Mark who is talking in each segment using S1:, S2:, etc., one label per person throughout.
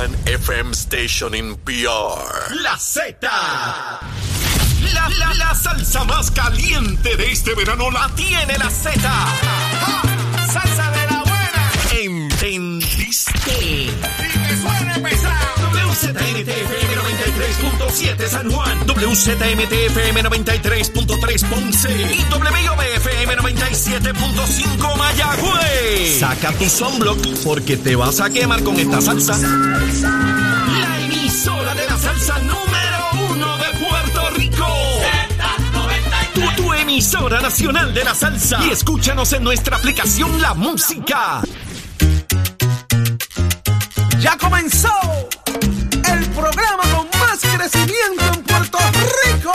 S1: one FM station in PR.
S2: La Z. La, la, la salsa más caliente de este verano la tiene la Z. Salsa de la buena. ¿Entendiste? Suene pesado. WZMTFM 93.7 San Juan. WZMTFM 93.3 Ponce. Y WIOBFM 97.5 Mayagüez. Saca tu sunblock porque te vas a quemar con esta salsa. La emisora de la salsa número uno de Puerto Rico. Tu, tu emisora nacional de la salsa. Y escúchanos en nuestra aplicación La Música.
S3: Ya comenzó crecimiento en Puerto Rico.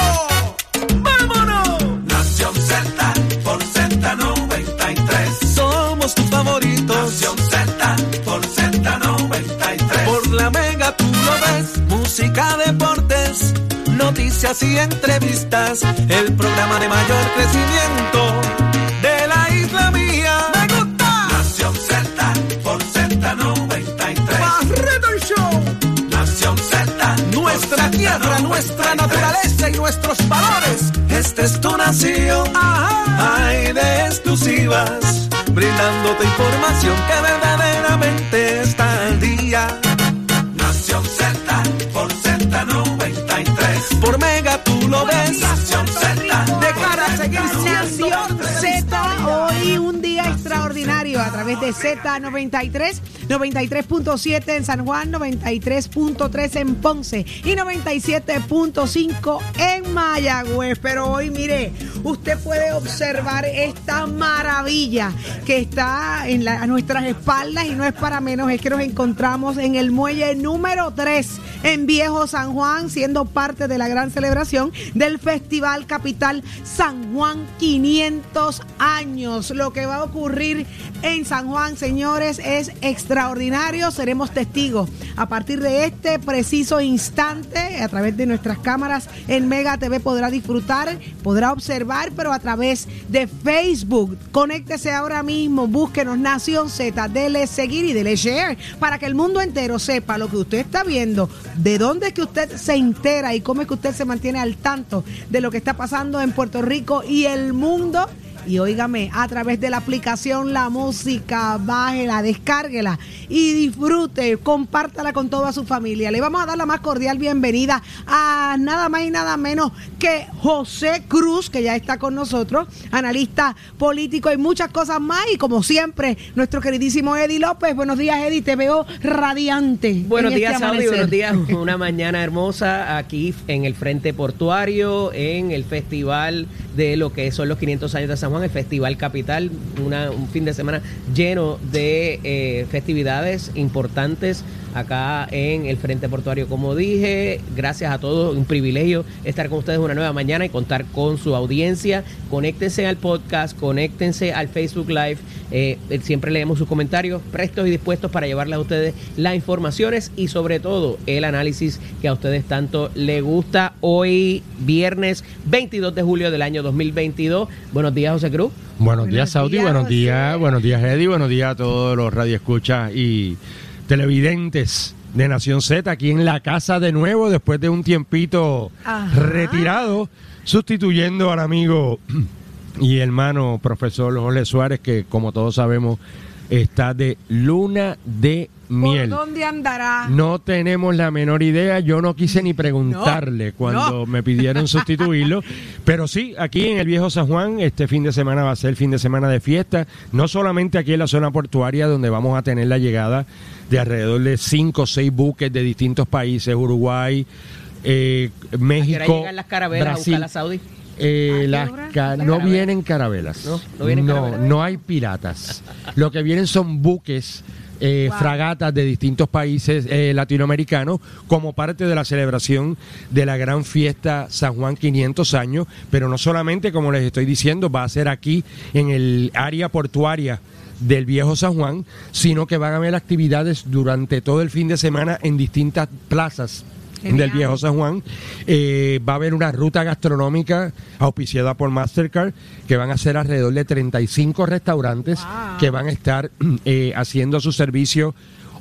S3: ¡Vámonos!
S4: Nación Z por Z93.
S3: Somos tus favoritos.
S4: Nación Z por Z93.
S3: Por la mega tú lo ves. Música, deportes, noticias y entrevistas. El programa de mayor crecimiento tierra, nuestra naturaleza y nuestros valores. Esta es tu nación. Hay de exclusivas. Brindándote información que verdaderamente está al día.
S4: Nación Z por Z93.
S3: Por Mega tú lo ves.
S4: Nación Z.
S3: De cara a seguir
S5: Nación Z, hoy un a través de Z93, 93.7 en San Juan, 93.3 en Ponce y 97.5 en Mayagüez. Pero hoy, mire, usted puede observar esta maravilla que está en la- a nuestras espaldas y no es para menos, es que nos encontramos en el muelle número 3 en Viejo San Juan, siendo parte de la gran celebración del Festival Capital San Juan 500 años. Lo que va a ocurrir en San Juan, señores, es extraordinario. Seremos testigos a partir de este preciso instante, a través de nuestras cámaras en Mega TV podrá disfrutar, podrá observar, pero a través de Facebook. Conéctese ahora mismo, búsquenos Nación Z, dele seguir y dele share para que el mundo entero sepa lo que usted está viendo, de dónde es que usted se entera y cómo es que usted se mantiene al tanto de lo que está pasando en Puerto Rico y el mundo. Y óigame, a través de la aplicación La Música, bájela, descárguela y disfrute, compártala con toda su familia. Le vamos a dar la más cordial bienvenida a nada más y nada menos que José Cruz, que ya está con nosotros, analista político y muchas cosas más. Y como siempre, nuestro queridísimo Eddie López. Buenos días, Eddie, te veo radiante.
S6: Buenos
S5: en
S6: días,
S5: este
S6: Saudi. Buenos días. Una mañana hermosa aquí en el Frente Portuario, en el festival de lo que son los 500 años de San Juan, el Festival Capital. Una- un fin de semana lleno de eh, festividades importantes acá en el Frente Portuario. Como dije, gracias a todos, un privilegio estar con ustedes una nueva mañana y contar con su audiencia. Conéctense al podcast, conéctense al Facebook Live. Eh, siempre leemos sus comentarios, prestos y dispuestos para llevarles a ustedes las informaciones y sobre todo el análisis que a ustedes tanto les gusta. Hoy, viernes 22 de julio del año 2022. Buenos días, José Cruz.
S7: Buenos días, Saudi.
S5: días,
S7: Buenos
S5: José.
S7: días, buenos días, Eddie. Buenos días a todos los radioescuchas y televidentes de Nación Z aquí en la casa de nuevo después de un tiempito
S5: Ajá.
S7: retirado, sustituyendo al amigo y hermano profesor Jorge Suárez, que como todos sabemos está de luna de
S5: ¿Por
S7: miel.
S5: dónde andará?
S7: No tenemos la menor idea. Yo no quise ni preguntarle cuando
S5: no.
S7: me pidieron sustituirlo. Pero sí, aquí en el Viejo San Juan, este fin de semana va a ser fin de semana de fiesta. No solamente aquí en la zona portuaria, donde vamos a tener la llegada de alrededor de cinco o seis buques de distintos países: Uruguay, eh,
S6: ¿A
S7: México,
S6: llegan las carabelas a
S7: Brasil.
S6: buscar la Saudi?
S7: Eh,
S5: ¿A qué
S7: las no vienen carabelas.
S6: No, no vienen carabelas.
S7: no hay piratas. Lo que vienen son buques, eh,
S5: Wow.
S7: fragatas de distintos países eh, latinoamericanos como parte de la celebración de la gran fiesta San Juan 500 años. Pero no solamente, como les estoy diciendo, va a ser aquí en el área portuaria del viejo San Juan, sino que van a haber actividades durante todo el fin de semana en distintas plazas del viejo San Juan. Eh, va a haber una ruta gastronómica auspiciada por Mastercard que van a ser alrededor de 35 restaurantes
S5: Wow.
S7: que van a estar eh, haciendo su servicio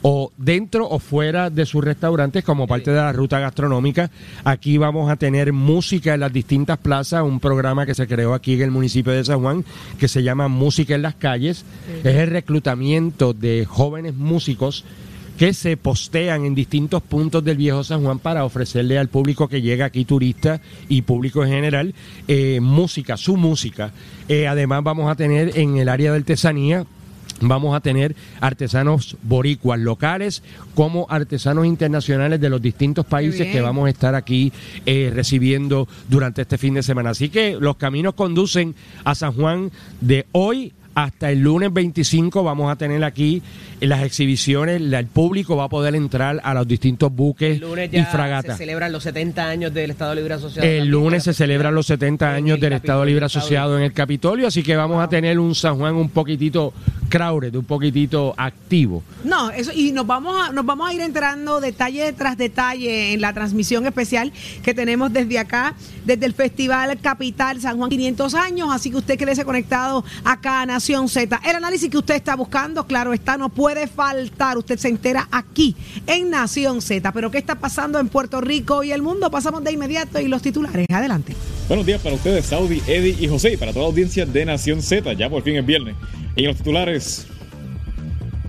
S7: o dentro o fuera de sus restaurantes como parte de la ruta gastronómica. Aquí vamos a tener música en las distintas plazas, un programa que se creó aquí en el municipio de San Juan que se llama Música en las calles. Es el reclutamiento de jóvenes músicos que se postean en distintos puntos del viejo San Juan para ofrecerle al público que llega aquí, turista y público en general, eh, música, su música. Eh, además vamos a tener en el área de artesanía Vamos a tener artesanos boricuas locales como artesanos internacionales de los distintos países que vamos a estar aquí eh, recibiendo durante este fin de semana. Así que los caminos conducen a San Juan de hoy hasta el lunes 25 vamos a tener aquí las exhibiciones, el público va a poder entrar a los distintos buques y fragatas.
S6: Se celebran los 70 años del Estado Libre Asociado.
S7: El lunes se celebran los 70 años del Estado Libre Asociado en el Capitolio, así que vamos a tener un San Juan un poquitito crowded, un poquitito activo.
S5: No, eso y nos vamos a nos vamos a ir entrando detalle tras detalle en la transmisión especial que tenemos desde acá, desde el Festival Capital San Juan 500 años, así que usted quédese conectado acá a Nación Z. El análisis que usted está buscando, claro está, no puede faltar. Usted se entera aquí en Nación Z. Pero ¿qué está pasando en Puerto Rico y el mundo? Pasamos de inmediato y los titulares. Adelante.
S8: Buenos días para ustedes, Saudi, Eddie y José, y para toda la audiencia de Nación Z. Ya por fin es viernes. Y los titulares,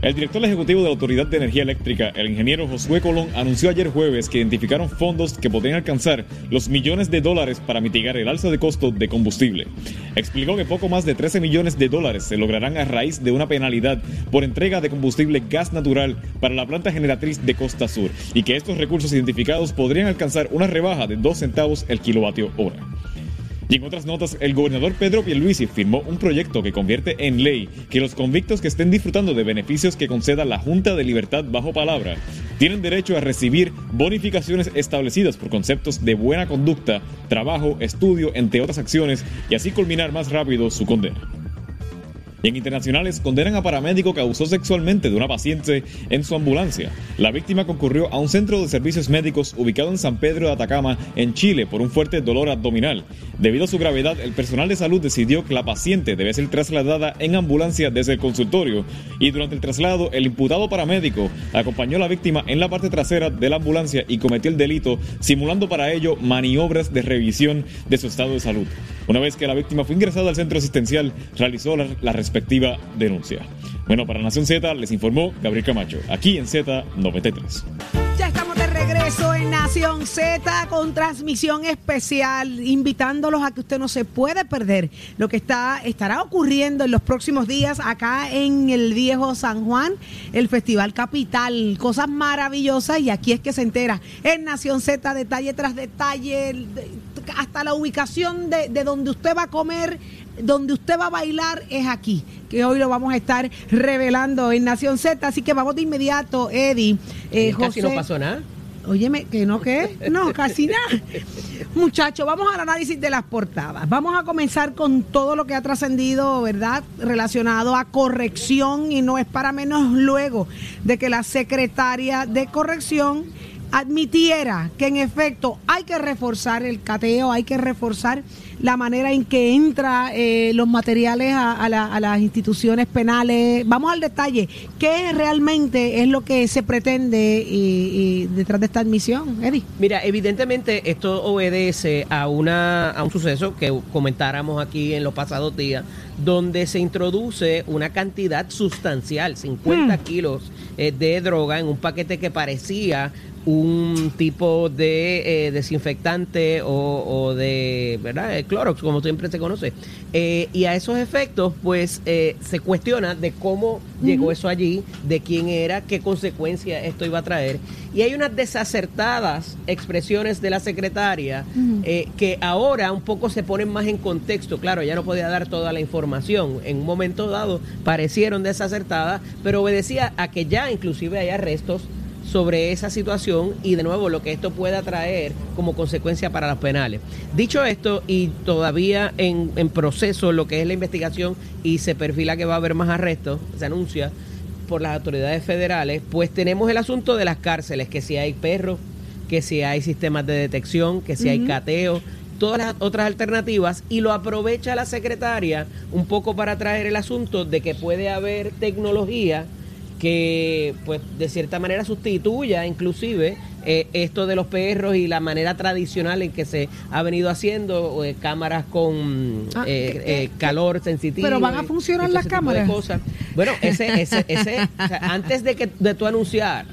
S8: el director ejecutivo de la Autoridad de Energía Eléctrica, el ingeniero Josué Colón, anunció ayer jueves que identificaron fondos que podrían alcanzar los millones de dólares para mitigar el alza de costo de combustible. Explicó que poco más de 13 millones de dólares se lograrán a raíz de una penalidad por entrega de combustible gas natural para la planta generatriz de Costa Sur y que estos recursos identificados podrían alcanzar una rebaja de 2 centavos el kilovatio hora. Y en otras notas, el gobernador Pedro Pierluisi firmó un proyecto que convierte en ley que los convictos que estén disfrutando de beneficios que conceda la Junta de Libertad bajo palabra tienen derecho a recibir bonificaciones establecidas por conceptos de buena conducta, trabajo, estudio, entre otras acciones, y así culminar más rápido su condena. Y en internacionales condenan a paramédico que abusó sexualmente de una paciente en su ambulancia. La víctima concurrió a un centro de servicios médicos ubicado en San Pedro de Atacama, en Chile, por un fuerte dolor abdominal. Debido a su gravedad, el personal de salud decidió que la paciente debe ser trasladada en ambulancia desde el consultorio y durante el traslado el imputado paramédico acompañó a la víctima en la parte trasera de la ambulancia y cometió el delito simulando para ello maniobras de revisión de su estado de salud. Una vez que la víctima fue ingresada al centro asistencial, realizó la, la respectiva denuncia. Bueno, para Nación Z les informó Gabriel Camacho, aquí en Z93.
S5: Ya estamos de regreso en Nación Z con transmisión especial, invitándolos a que usted no se puede perder lo que está estará ocurriendo en los próximos días acá en el viejo San Juan, el Festival Capital, cosas maravillosas y aquí es que se entera en Nación Z detalle tras detalle, hasta la ubicación de, de donde usted va a comer donde usted va a bailar es aquí, que hoy lo vamos a estar revelando en Nación Z. Así que vamos de inmediato, Eddie. Eh,
S6: Casi no pasó nada.
S5: Óyeme, que no, ¿qué? No, casi nada. Muchachos, vamos al análisis de las portadas. Vamos a comenzar con todo lo que ha trascendido, ¿verdad? Relacionado a corrección y no es para menos luego de que la secretaria de corrección admitiera que en efecto hay que reforzar el cateo, hay que reforzar la manera en que entra eh, los materiales a, a la- a las instituciones penales. Vamos al detalle. ¿Qué realmente es lo que se pretende y- y detrás de esta admisión, Eddie?
S6: Mira, evidentemente esto obedece a una a un suceso que comentáramos aquí en los pasados días, donde se introduce una cantidad sustancial, 50 kilos eh, de droga en un paquete que parecía un tipo de eh, desinfectante o, o de verdad Clorox como siempre se conoce. Eh, y a esos efectos pues eh, se cuestiona de cómo llegó eso allí de quién era qué consecuencia esto iba a traer. Y hay unas desacertadas expresiones de la secretaria eh, que ahora un poco se ponen más en contexto. Claro ella no podía dar toda la información. En un momento dado parecieron desacertadas pero obedecía a que ya inclusive hay arrestos sobre esa situación y de nuevo lo que esto pueda traer como consecuencia para los penales. Dicho esto, y todavía en, en proceso lo que es la investigación y se perfila que va a haber más arrestos, se anuncia por las autoridades federales, pues tenemos el asunto de las cárceles, que si hay perros, que si hay sistemas de detección, que si hay cateo, todas las otras alternativas y lo aprovecha la secretaria un poco para traer el asunto de que puede haber tecnología que pues de cierta manera sustituya inclusive eh, esto de los perros y la manera tradicional en que se ha venido haciendo eh, cámaras con
S5: Ah,
S6: eh,
S5: ¿qué-
S6: eh, calor sensitivo.
S5: pero van a
S6: y-
S5: funcionar las cámaras?
S6: cosas. Bueno, ese, ese, ese, o sea, antes de que de tú anunciar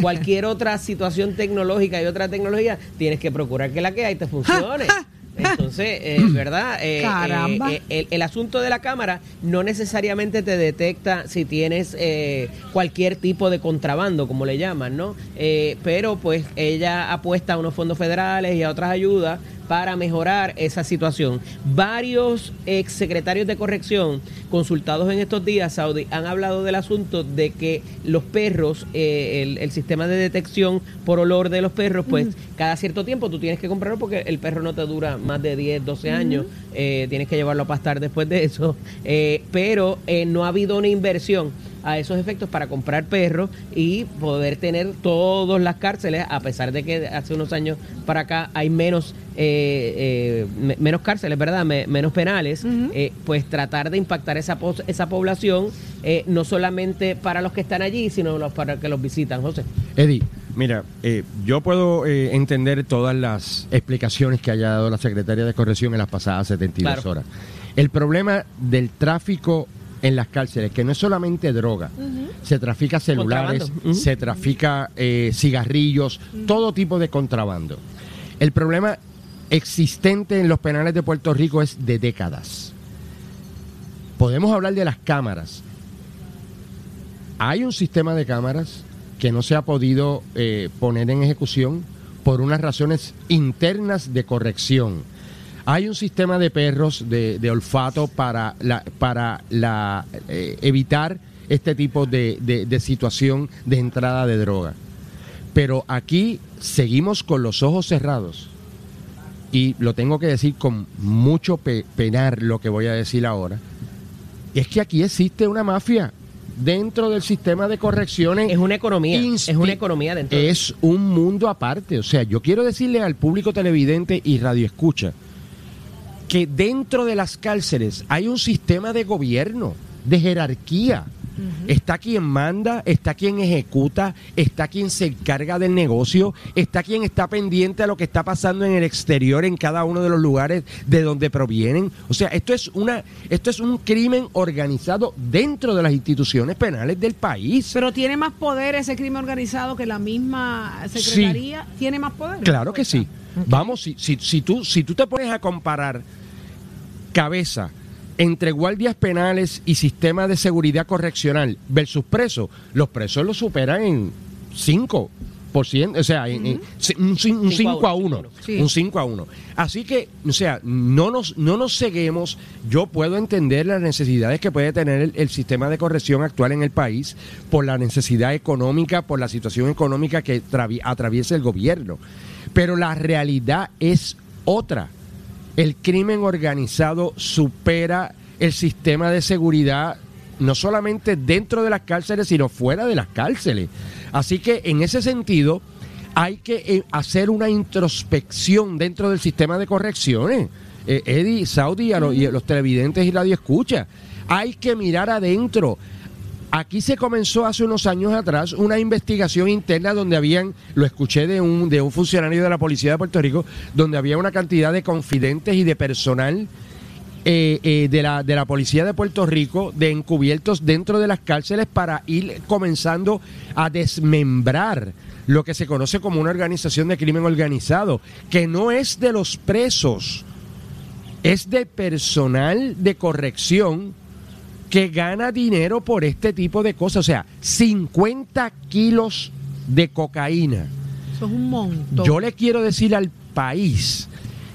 S6: cualquier otra situación tecnológica y otra tecnología, tienes que procurar que la que hay te funcione. Entonces, eh, ¿verdad? Eh, eh,
S5: Caramba.
S6: eh, el, el asunto de la cámara no necesariamente te detecta si tienes eh, cualquier tipo de contrabando, como le llaman, ¿no? Eh, pero pues ella apuesta a unos fondos federales y a otras ayudas para mejorar esa situación. Varios exsecretarios de corrección consultados en estos días, Saudi, han hablado del asunto de que los perros, eh, el, el sistema de detección por olor de los perros, pues cada cierto tiempo tú tienes que comprarlo porque el perro no te dura más de 10, 12 años, eh, tienes que llevarlo a pastar después de eso, eh, pero no ha habido una inversión a esos efectos para comprar perros y poder tener todas las cárceles, a pesar de que hace unos años para acá hay menos eh, eh, me- menos cárceles, ¿verdad? Me- menos penales, eh, pues tratar de impactar esa, esa población, eh, no solamente para los que están allí, sino los, para que los visitan, José.
S7: Eddie, mira, eh, yo puedo eh, entender todas las explicaciones que haya dado la secretaria de Corrección en las pasadas 72
S6: Claro.
S7: horas. El problema del tráfico en las cárceles, que no es solamente droga, se trafica celulares, se trafica eh, cigarrillos, todo tipo de contrabando. El problema existente en los penales de Puerto Rico es de décadas. Podemos hablar de las cámaras, hay un sistema de cámaras que no se ha podido eh, poner en ejecución por unas razones internas de corrección. Hay un sistema de perros de, de olfato para, la, para la, eh, evitar este tipo de, de- de situación de entrada de droga. Pero aquí seguimos con los ojos cerrados. Y lo tengo que decir con mucho pe- penar lo que voy a decir ahora. Es que aquí existe una mafia dentro del sistema de correcciones.
S6: Es una economía, es una economía dentro de-
S7: Es un mundo aparte. O sea, yo quiero decirle al público televidente y radioescucha que dentro de las cárceles hay un sistema de gobierno, de jerarquía. Está quien manda, está quien ejecuta, está quien se encarga del negocio, está quien está pendiente a lo que está pasando en el exterior en cada uno de los lugares de donde provienen. O sea, esto es una esto es un crimen organizado dentro de las instituciones penales del país.
S5: Pero tiene más poder ese crimen organizado que la misma secretaría. ¿Tiene más poder?
S7: Claro que sí. Vamos, si, si, si, tú, si tú te pones a comparar cabeza entre guardias penales y sistema de seguridad correccional versus presos, los presos lo superan en 5%, o sea, en- en- un, cin- un 5 a 1,
S5: Sí.
S7: un 5 a 1. Así que, o sea, no nos, no nos ceguemos, yo puedo entender las necesidades que puede tener el, el sistema de corrección actual en el país por la necesidad económica, por la situación económica que travi- atraviesa el gobierno, pero la realidad es otra el crimen organizado supera el sistema de seguridad no solamente dentro de las cárceles, sino fuera de las cárceles. Así que en ese sentido hay que eh, hacer una introspección dentro del sistema de correcciones. Eh, Eddie, Saudi a los- y a los televidentes y radio escucha. Hay que mirar adentro. Aquí se comenzó hace unos años atrás una investigación interna donde habían, lo escuché de un, de un funcionario de la Policía de Puerto Rico, donde había una cantidad de confidentes y de personal eh, eh, de, la, de la Policía de Puerto Rico, de encubiertos dentro de las cárceles para ir comenzando a desmembrar lo que se conoce como una organización de crimen organizado, que no es de los presos, es de personal de corrección que gana dinero por este tipo de cosas. O sea, 50 kilos de cocaína.
S5: Eso es un montón.
S7: Yo le quiero decir al país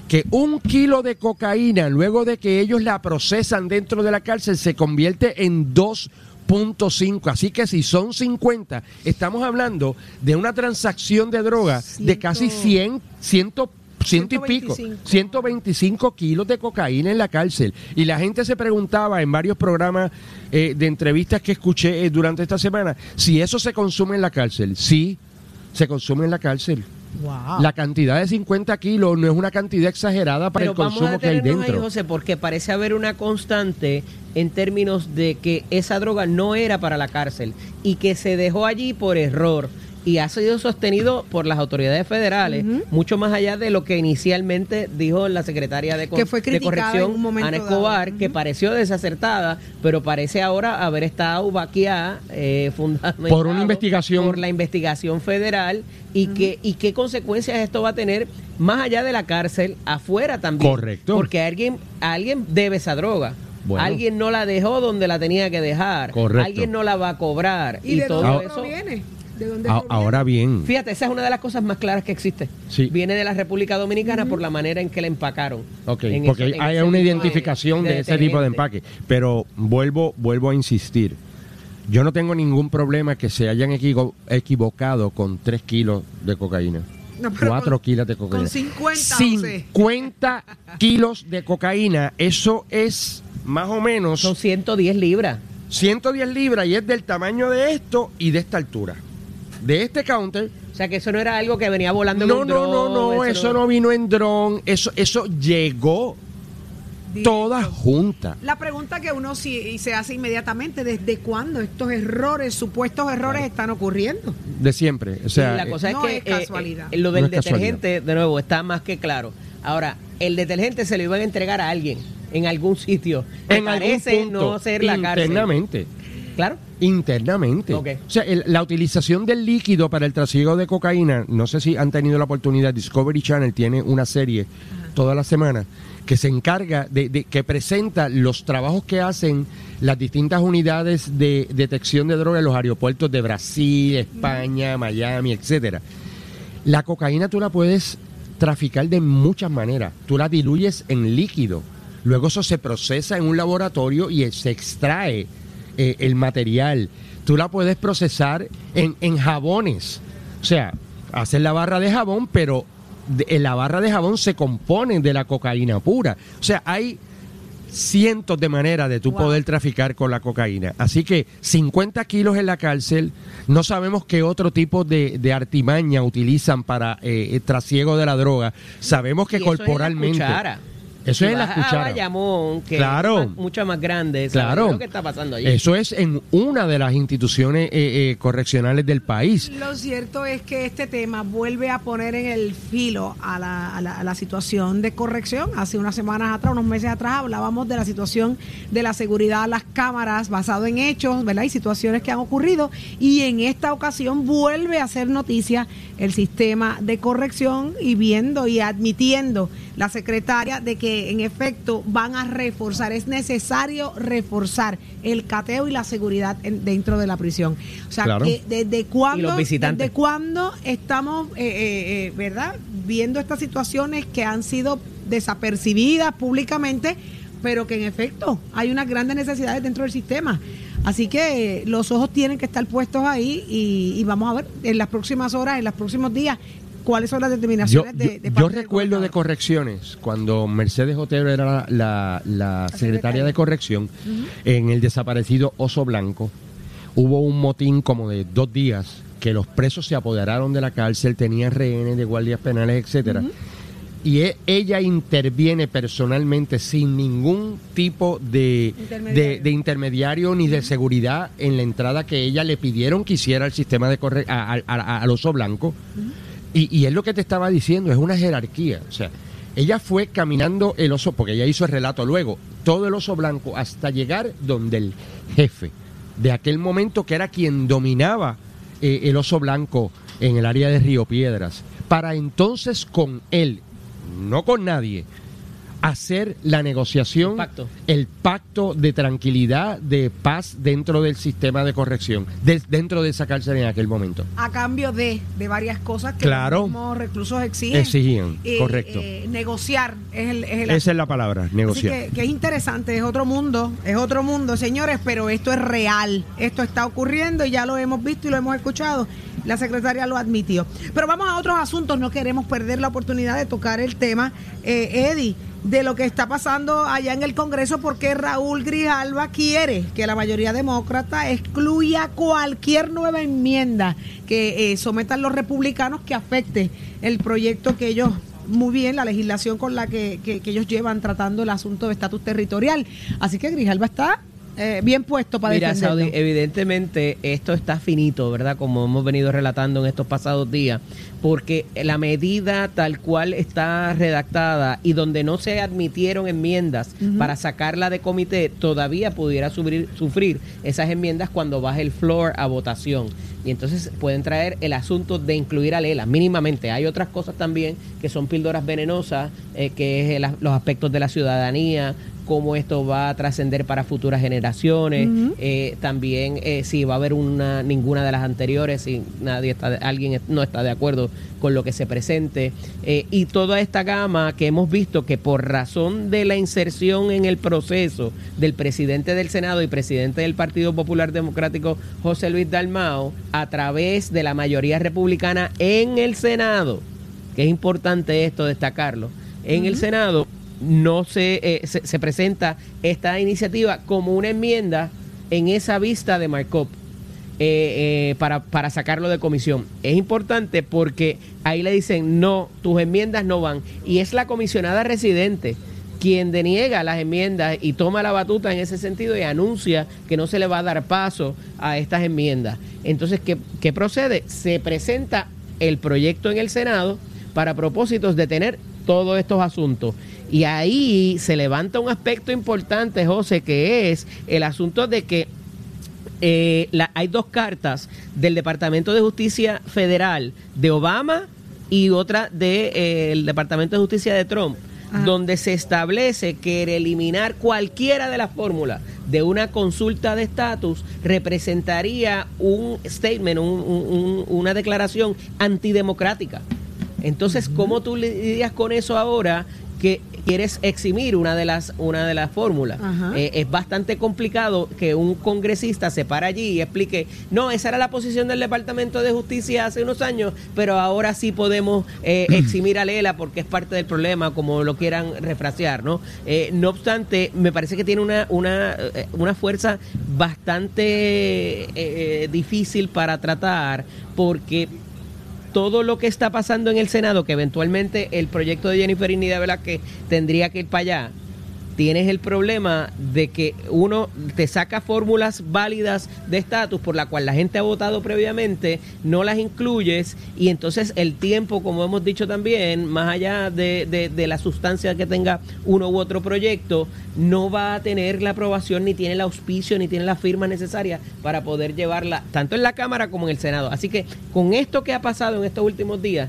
S7: que un kilo de cocaína, luego de que ellos la procesan dentro de la cárcel, se convierte en 2.5. Así que si son 50, estamos hablando de una transacción de droga de casi 100, 100, ciento y pico,
S5: 125.
S7: 125 kilos de cocaína en la cárcel. Y la gente se preguntaba en varios programas eh, de entrevistas que escuché eh, durante esta semana si eso se consume en la cárcel. Sí, se consume en la cárcel.
S5: Wow.
S7: La cantidad de 50 kilos no es una cantidad exagerada para
S6: Pero
S7: el
S6: vamos
S7: consumo
S6: a
S7: que hay
S6: detenernos ahí,
S7: dentro.
S6: José, porque parece haber una constante en términos de que esa droga no era para la cárcel y que se dejó allí por error y ha sido sostenido por las autoridades federales, mucho más allá de lo que inicialmente dijo la secretaria de, co-
S5: Que fue
S6: de
S5: criticada
S6: corrección, Ana. Escobar, que pareció desacertada, pero parece ahora haber estado vaqueada, eh,
S7: Por una investigación.
S6: por la investigación federal y, que, y qué consecuencias esto va a tener más allá de la cárcel, afuera también.
S7: Correcto.
S6: Porque alguien, alguien debe esa droga.
S7: Bueno.
S6: Alguien no la dejó donde la tenía que dejar.
S7: Correcto.
S6: Alguien no la va a cobrar.
S5: ¿Y,
S6: Y,
S5: de
S6: todo
S5: dónde
S6: eso.
S5: proviene? ¿De dónde
S7: A-
S5: proviene?
S7: ahora bien,
S6: Fíjate, esa es una de las cosas más claras que existe.
S7: Sí.
S6: Viene de la República Dominicana por la manera en que la empacaron.
S7: Ok,
S6: En
S7: porque
S6: ese-
S7: hay una identificación de, ese tipo de empaque. Pero vuelvo, vuelvo a insistir. Yo no tengo ningún problema que se hayan equivo- equivocado con 3 kilos de cocaína.
S5: No, pero
S7: 4
S5: con-
S7: kilos de cocaína.
S5: con 50, José.
S7: 50 kilos de cocaína. Eso es más o menos
S6: Son 110 libras.
S7: 110 libras y es del tamaño de esto y de esta altura. De este counter.
S6: O sea que eso no era algo que venía volando en
S7: No,
S6: un
S7: no, no,
S6: dron,
S7: no, eso no vino en dron. Eso, eso llegó
S5: Directo.
S7: toda junta.
S5: La pregunta que uno sí, y se hace inmediatamente, ¿desde cuándo estos errores, supuestos errores, están ocurriendo?
S7: De siempre. O sea,
S6: Y la cosa
S5: no
S6: es
S5: es
S6: que eh,
S5: casualidad.
S6: eh, lo del
S7: No es casualidad.
S6: detergente, de nuevo, está más que claro. Ahora, el detergente se lo iban a entregar a alguien en algún sitio. que
S7: en algún
S6: parece
S7: punto,
S6: no ser la cárcel.
S7: internamente.
S6: Claro.
S7: Internamente. O sea, el- la utilización del líquido para el trasiego de cocaína, no sé si han tenido la oportunidad, Discovery Channel tiene una serie toda la semana que se encarga de, de- que presenta los trabajos que hacen las distintas unidades de detección de droga en los aeropuertos de Brasil, España, Miami, etcétera. La cocaína tú la puedes traficar de muchas maneras. Tú la diluyes en líquido. Luego eso se procesa en un laboratorio y se extrae eh, el material. Tú la puedes procesar en, en jabones. O sea, hacer la barra de jabón, pero de- en la barra de jabón se compone de la cocaína pura. O sea, hay cientos de maneras de tú
S5: Wow.
S7: poder traficar con la cocaína. Así que 50 kilos en la cárcel, no sabemos qué otro tipo de, de artimaña utilizan para eh, el trasiego de la droga. Sabemos que
S6: Y eso es en la
S7: corporalmente... Eso
S6: Si
S7: es en las cucharas.
S6: Bayamón, que
S7: Claro.
S6: es más- mucho más grande, ¿sabes
S7: Claro.
S6: lo que está pasando allí?
S7: Eso es en una de las instituciones eh, eh, correccionales del país.
S5: Lo cierto es que este tema vuelve a poner en el filo a la, a la- a la situación de corrección. Hace unas semanas atrás, unos meses atrás, hablábamos de la situación de la seguridad a las cámaras basado en hechos, ¿verdad? Y situaciones que han ocurrido. Y en esta ocasión vuelve a hacer noticia el sistema de corrección y viendo y admitiendo la secretaria de que en efecto van a reforzar, es necesario reforzar el cateo y la seguridad en- dentro de la prisión. O sea,
S7: Claro.
S5: que desde cuándo, desde cuándo estamos, eh, eh, eh, ¿verdad? Viendo estas situaciones que han sido desapercibidas públicamente, pero que en efecto hay unas grandes necesidades dentro del sistema. Así que eh, los ojos tienen que estar puestos ahí y, y vamos a ver en las próximas horas, en los próximos días, cuáles son las
S7: Yo,
S5: determinaciones de,
S7: yo-
S5: de
S7: yo
S5: parte del
S7: recuerdo de correcciones, cuando Mercedes Otero era la, la- la secretaria de corrección, en el desaparecido Oso Blanco, hubo un motín como de dos días que los presos se apoderaron de la cárcel, tenían rehenes de guardias penales, etcétera. Y e- ella interviene personalmente sin ningún tipo de
S5: Intermediario.
S7: de, de intermediario ni de seguridad en la entrada que ella le pidieron que hiciera el sistema de corre a- a- a- al oso blanco. Y, es lo que te estaba diciendo, es una jerarquía. O sea, ella fue caminando el oso, porque ella hizo el relato luego, todo el oso blanco hasta llegar donde el jefe de aquel momento, que era quien dominaba eh, el oso blanco en el área de Río Piedras, para entonces con él, no con nadie, hacer la negociación,
S6: pacto.
S7: el pacto de tranquilidad, de paz dentro del sistema de corrección, de- dentro de esa cárcel en aquel momento.
S5: a cambio de, de varias cosas que
S7: Claro.
S5: los mismos reclusos exigen.
S7: Exigían,
S5: Eh,
S7: correcto.
S5: eh, negociar es el, es el
S7: Esa es la palabra,
S5: Así
S7: negociar.
S5: que, que es interesante, es otro mundo, es otro mundo, señores, pero esto es real, esto está ocurriendo y ya lo hemos visto y lo hemos escuchado. La secretaria lo admitió. Pero vamos a otros asuntos, no queremos perder la oportunidad de tocar el tema. Eh, Eddie, de lo que está pasando allá en el Congreso porque Raúl Grijalva quiere que la mayoría demócrata excluya cualquier nueva enmienda que eh, sometan los republicanos que afecte el proyecto que ellos muy bien la legislación con la que, que ellos llevan tratando el asunto de estatus territorial. Así que Grijalva está eh, bien puesto para
S6: Mira. Saudi, evidentemente esto está finito, ¿verdad? Como hemos venido relatando en estos pasados días, porque la medida tal cual está redactada y donde no se admitieron enmiendas para sacarla de comité, todavía pudiera sufrir, sufrir esas enmiendas cuando baje el floor a votación. Y entonces pueden traer el asunto de incluir a Lela, mínimamente. Hay otras cosas también que son píldoras venenosas, eh, que es el- los aspectos de la ciudadanía, cómo esto va a trascender para futuras generaciones, eh, también eh, si va a haber una ninguna de las anteriores, si nadie está, alguien no está de acuerdo con lo que se presente, eh, y toda esta gama que hemos visto que por razón de la inserción en el proceso del presidente del Senado y presidente del Partido Popular Democrático, José Luis Dalmao, a través de la mayoría republicana en el Senado, que es importante esto destacarlo, en el Senado no se, eh, se, se presenta esta iniciativa como una enmienda en esa vista de markup eh, eh, para, para sacarlo de comisión. Es importante porque ahí le dicen, no, tus enmiendas no van. Y es la comisionada residente quien deniega las enmiendas y toma la batuta en ese sentido y anuncia que no se le va a dar paso a estas enmiendas. Entonces, ¿qué, qué procede? Se presenta el proyecto en el Senado para propósitos de tener todos estos asuntos. Y ahí se levanta un aspecto importante, José, que es el asunto de que eh, la- hay dos cartas del Departamento de Justicia Federal de Obama y otra del Departamento de Justicia de Trump, donde se establece que el eliminar cualquiera de las fórmulas de una consulta de estatus representaría un statement, un- un- un- una declaración antidemocrática. Entonces, ¿cómo tú lidias con eso ahora que quieres eximir una de las una de las fórmulas? Eh, es bastante complicado que un congresista se para allí y explique, no, esa era la posición del Departamento de Justicia hace unos años, pero ahora sí podemos eh, eximir a Lela porque es parte del problema, como lo quieran refrasear, ¿no? Eh, no obstante, me parece que tiene una, una, una fuerza bastante eh, difícil para tratar porque todo lo que está pasando en el Senado, que eventualmente el proyecto de Jennifer Inida Velázquez tendría que ir para allá, tienes el problema de que uno te saca fórmulas válidas de estatus por la cual la gente ha votado previamente, no las incluyes y entonces el tiempo, como hemos dicho también, más allá de, de- la sustancia que tenga uno u otro proyecto, no va a tener la aprobación, ni tiene el auspicio, ni tiene la firma necesaria para poder llevarla tanto en la Cámara como en el Senado. Así que con esto que ha pasado en estos últimos días,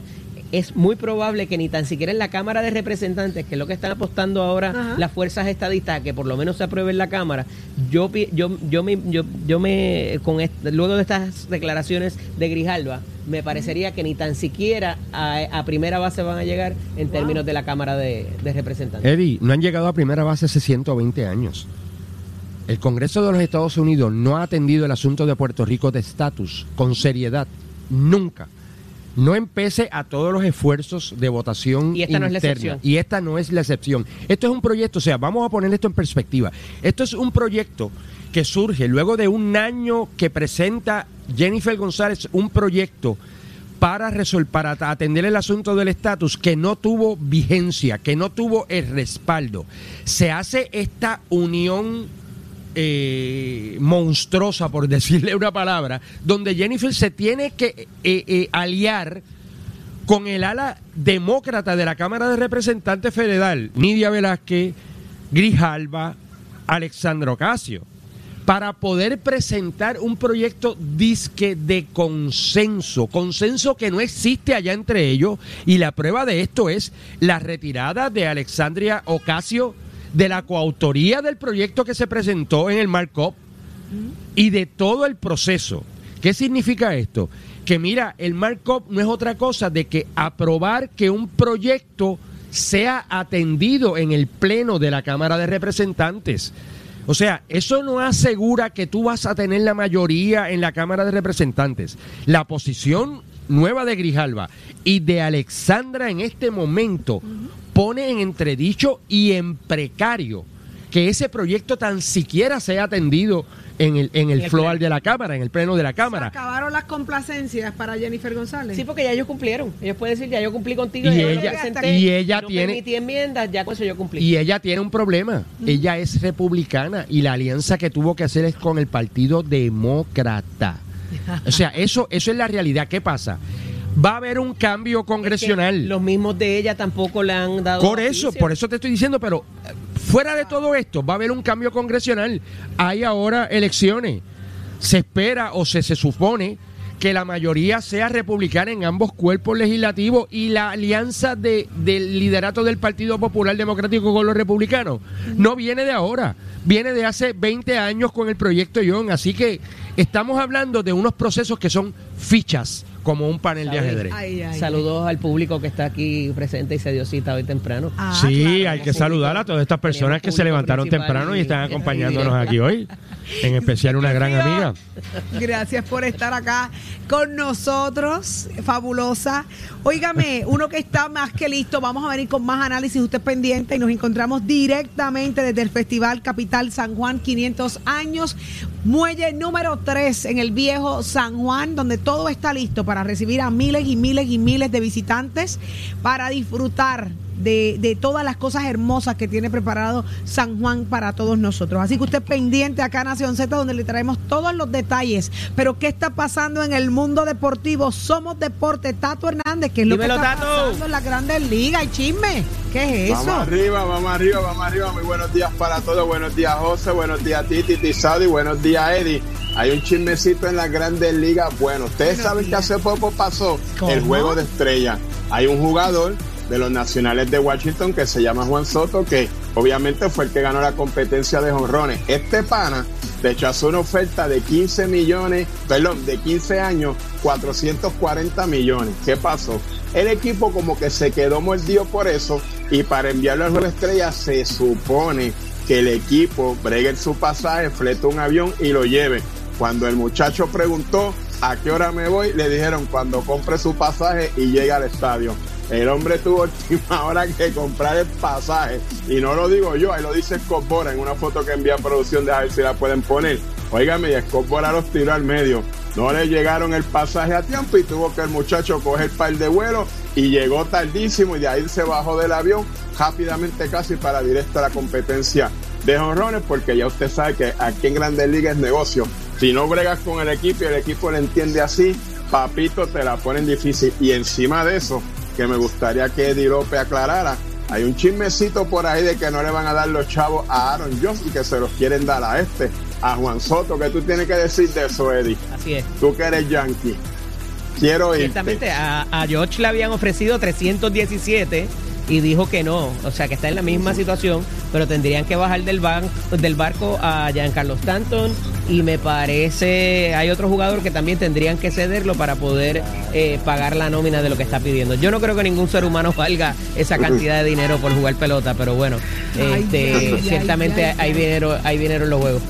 S6: es muy probable que ni tan siquiera en la Cámara de Representantes, que es lo que están apostando ahora
S5: Ajá.
S6: las fuerzas estadistas, a que por lo menos se apruebe en la Cámara, yo yo yo me yo, yo me con luego de estas declaraciones de Grijalva, me parecería que ni tan siquiera a, a primera base van a llegar en términos de la Cámara de, de Representantes.
S7: Eddie, no han llegado a primera base hace 120 años. El Congreso de los Estados Unidos no ha atendido el asunto de Puerto Rico de estatus con seriedad. Nunca. No empece a todos los esfuerzos de votación
S6: Y esta no es la excepción.
S7: Y esta no es la excepción. Esto es un proyecto, o sea, vamos a poner esto en perspectiva. Esto es un proyecto que surge luego de un año que presenta Jennifer González un proyecto para resol- para at- atender el asunto del estatus que no tuvo vigencia, que no tuvo el respaldo. Se hace esta unión eh, monstruosa, por decirle una palabra, donde Jennifer se tiene que eh, eh, aliar con el ala demócrata de la Cámara de Representantes Federal, Nidia Velázquez, Grijalva, Alexandro Ocasio, para poder presentar un proyecto disque de consenso, consenso que no existe allá entre ellos, y la prueba de esto es la retirada de Alexandria Ocasio de la coautoría del proyecto que se presentó en el markup y de todo el proceso. ¿Qué significa esto? Que mira, el markup no es otra cosa de que aprobar que un proyecto sea atendido en el pleno de la Cámara de Representantes. O sea, eso no asegura que tú vas a tener la mayoría en la Cámara de Representantes. La posición nueva de Grijalva y de Alexandra en este momento pone en entredicho y en precario que ese proyecto tan siquiera sea atendido en el, en el,
S6: el
S7: floor de la Cámara, en el pleno de la
S5: Se
S7: Cámara.
S5: acabaron las complacencias para Jennifer González.
S6: Sí, porque ya ellos cumplieron. Ellos pueden decir, ya yo cumplí contigo.
S7: Y
S6: yo
S7: ella-
S6: presenté,
S7: y ella
S6: no
S7: tiene-
S6: enmiendas, ya con eso yo cumplí.
S7: Y ella tiene un problema. Ella es republicana y la alianza que tuvo que hacer es con el Partido Demócrata. O sea, eso, eso es la realidad. ¿Qué pasa? Va a haber un cambio
S6: Es que
S7: congresional.
S6: los mismos de ella tampoco le han dado.
S7: Por eso,
S6: oficio.
S7: por eso te estoy diciendo, pero eh, fuera de todo esto, va a haber un cambio congresional. Hay ahora elecciones. Se espera o se, se supone que la mayoría sea republicana en ambos cuerpos legislativos y la alianza de, del liderato del Partido Popular Democrático con los republicanos no viene de ahora, viene de hace 20 años con el proyecto Young. Así que estamos hablando de unos procesos que son fichas, como un panel de ajedrez.
S5: Ay, ay,
S6: Saludos al público que está aquí presente y se dio cita hoy temprano.
S5: Ah,
S7: sí,
S5: claro.
S7: hay que saludar a todas estas personas que se levantaron temprano y
S6: y-
S7: están acompañándonos aquí hoy. En especial una gran amiga.
S5: Gracias por estar acá con nosotros, fabulosa. Óigame, uno que está más que listo, vamos a venir con más análisis, usted es pendiente y nos encontramos directamente desde el Festival Capital San Juan 500 años, muelle número 3 en el viejo San Juan, donde todo está listo para recibir a miles y miles y miles de visitantes para disfrutar de, de todas las cosas hermosas que tiene preparado San Juan para todos nosotros. Así que usted pendiente acá a Nación Z, donde le traemos todos los detalles. Pero, ¿qué está pasando en el mundo deportivo? Somos Deporte. Tato Hernández, ¿qué es lo
S6: Dímelo,
S5: que está
S6: Tato.
S5: pasando en las grandes ligas? Y chisme, ¿qué es eso?
S9: Vamos arriba, vamos arriba, vamos arriba. Muy buenos días para todos. Buenos días, José. Buenos días, Titi, Tizado y buenos días, Eddie. Hay un chismecito en las grandes ligas. Bueno, ustedes
S5: Buenos
S9: saben
S5: días.
S9: que hace poco pasó
S5: ¿Cómo?
S9: el juego de estrella. Hay un jugador de los nacionales de Washington que se llama Juan Soto, que obviamente fue el que ganó la competencia de jonrones. Este pana rechazó una oferta de 15 millones, perdón, de 15 años, 440 millones. ¿Qué pasó? El equipo como que se quedó mordido por eso y para enviarlo al juego de estrella se supone que el equipo bregue su pasaje, flete un avión y lo lleve. Cuando el muchacho preguntó a qué hora me voy, le dijeron cuando compre su pasaje y llegue al estadio. El hombre tuvo última hora que comprar el pasaje. Y no lo digo yo, ahí lo dice Scott Bora en una foto que envía a producción de a ver si la pueden poner. Óigame, y Scott Bora los tiró al medio. No le llegaron el pasaje a tiempo y tuvo que el muchacho coger par de vuelo y llegó tardísimo y de ahí se bajó del avión rápidamente casi para directo a la competencia de jonrones porque ya usted sabe que aquí en Grandes Ligas es negocio. Si no bregas con el equipo y el equipo le entiende así, papito, te la ponen difícil. Y encima de eso, que me gustaría que Eddie López aclarara, hay un chismecito por ahí de que no le van a dar los chavos a Aaron Jones y que se los quieren dar a este, a Juan Soto. ¿Qué tú tienes que decir de eso, Eddie?
S6: Así es.
S9: Tú que eres yankee. Quiero irte.
S6: Ciertamente, a, a George le habían ofrecido 317 y dijo que no. O sea, que está en la misma situación, pero tendrían que bajar del, ban- del barco a Giancarlo Stanton y me parece hay otro jugador que también tendrían que cederlo para poder eh, pagar la nómina de lo que está pidiendo. Yo no creo que ningún ser humano valga esa cantidad de dinero por jugar pelota, pero bueno, este,
S5: ay, ay,
S6: ciertamente
S5: ay,
S6: hay
S5: ay.
S6: dinero, hay dinero en los juegos.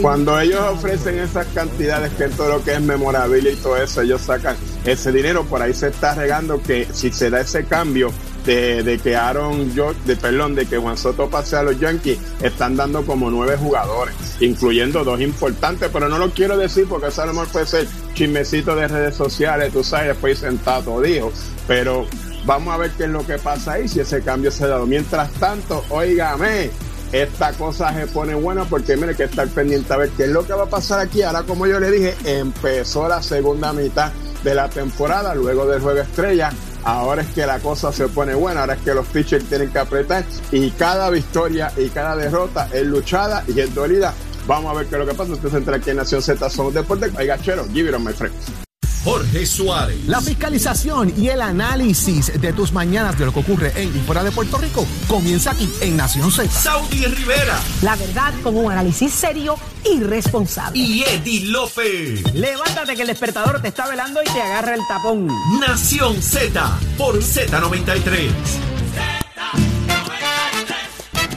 S9: Cuando ellos ofrecen esas cantidades, que todo lo que es memorabilia y todo eso, ellos sacan ese dinero. Por ahí se está regando que si se da ese cambio de, de que Aaron, de perdón, de que Juan Soto pase a los Yankees, están dando como nueve jugadores, incluyendo dos importantes, pero no lo quiero decir porque eso a lo puede ser chismecito de redes sociales, tú sabes, después sentado dijo, pero vamos a ver qué es lo que pasa ahí, si ese cambio se ha dado. Mientras tanto, óigame, esta cosa se pone buena porque mire que estar pendiente a ver qué es lo que va a pasar aquí. Ahora, como yo le dije, empezó la segunda mitad de la temporada, luego del juego estrella. Ahora es que la cosa se pone buena, ahora es que los pitchers tienen que apretar y cada victoria y cada derrota es luchada y es dolida. Vamos a ver qué es lo que pasa. Usted se entra aquí en Nación Z, somos deportes. Oiga, chero, give my friend.
S2: Jorge Suárez.
S10: La fiscalización y el análisis de tus mañanas de lo que ocurre en y fuera de Puerto Rico comienza aquí en Nación Z.
S2: Saudi Rivera.
S11: La verdad con un análisis serio y responsable.
S2: Y Eddie López.
S6: Levántate que el despertador te está velando y te agarra el tapón.
S2: Nación Z por Z93.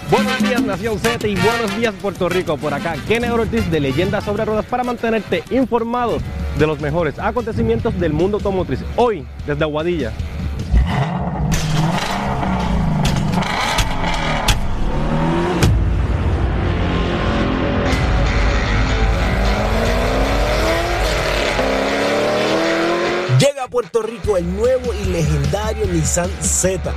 S12: Buenos días Nación Z y buenos días Puerto Rico. Por acá, Kenneth Ortiz de Leyendas sobre Ruedas para mantenerte informado de los mejores acontecimientos del mundo automotriz. Hoy, desde Aguadilla.
S13: Llega a Puerto Rico el nuevo y legendario Nissan Z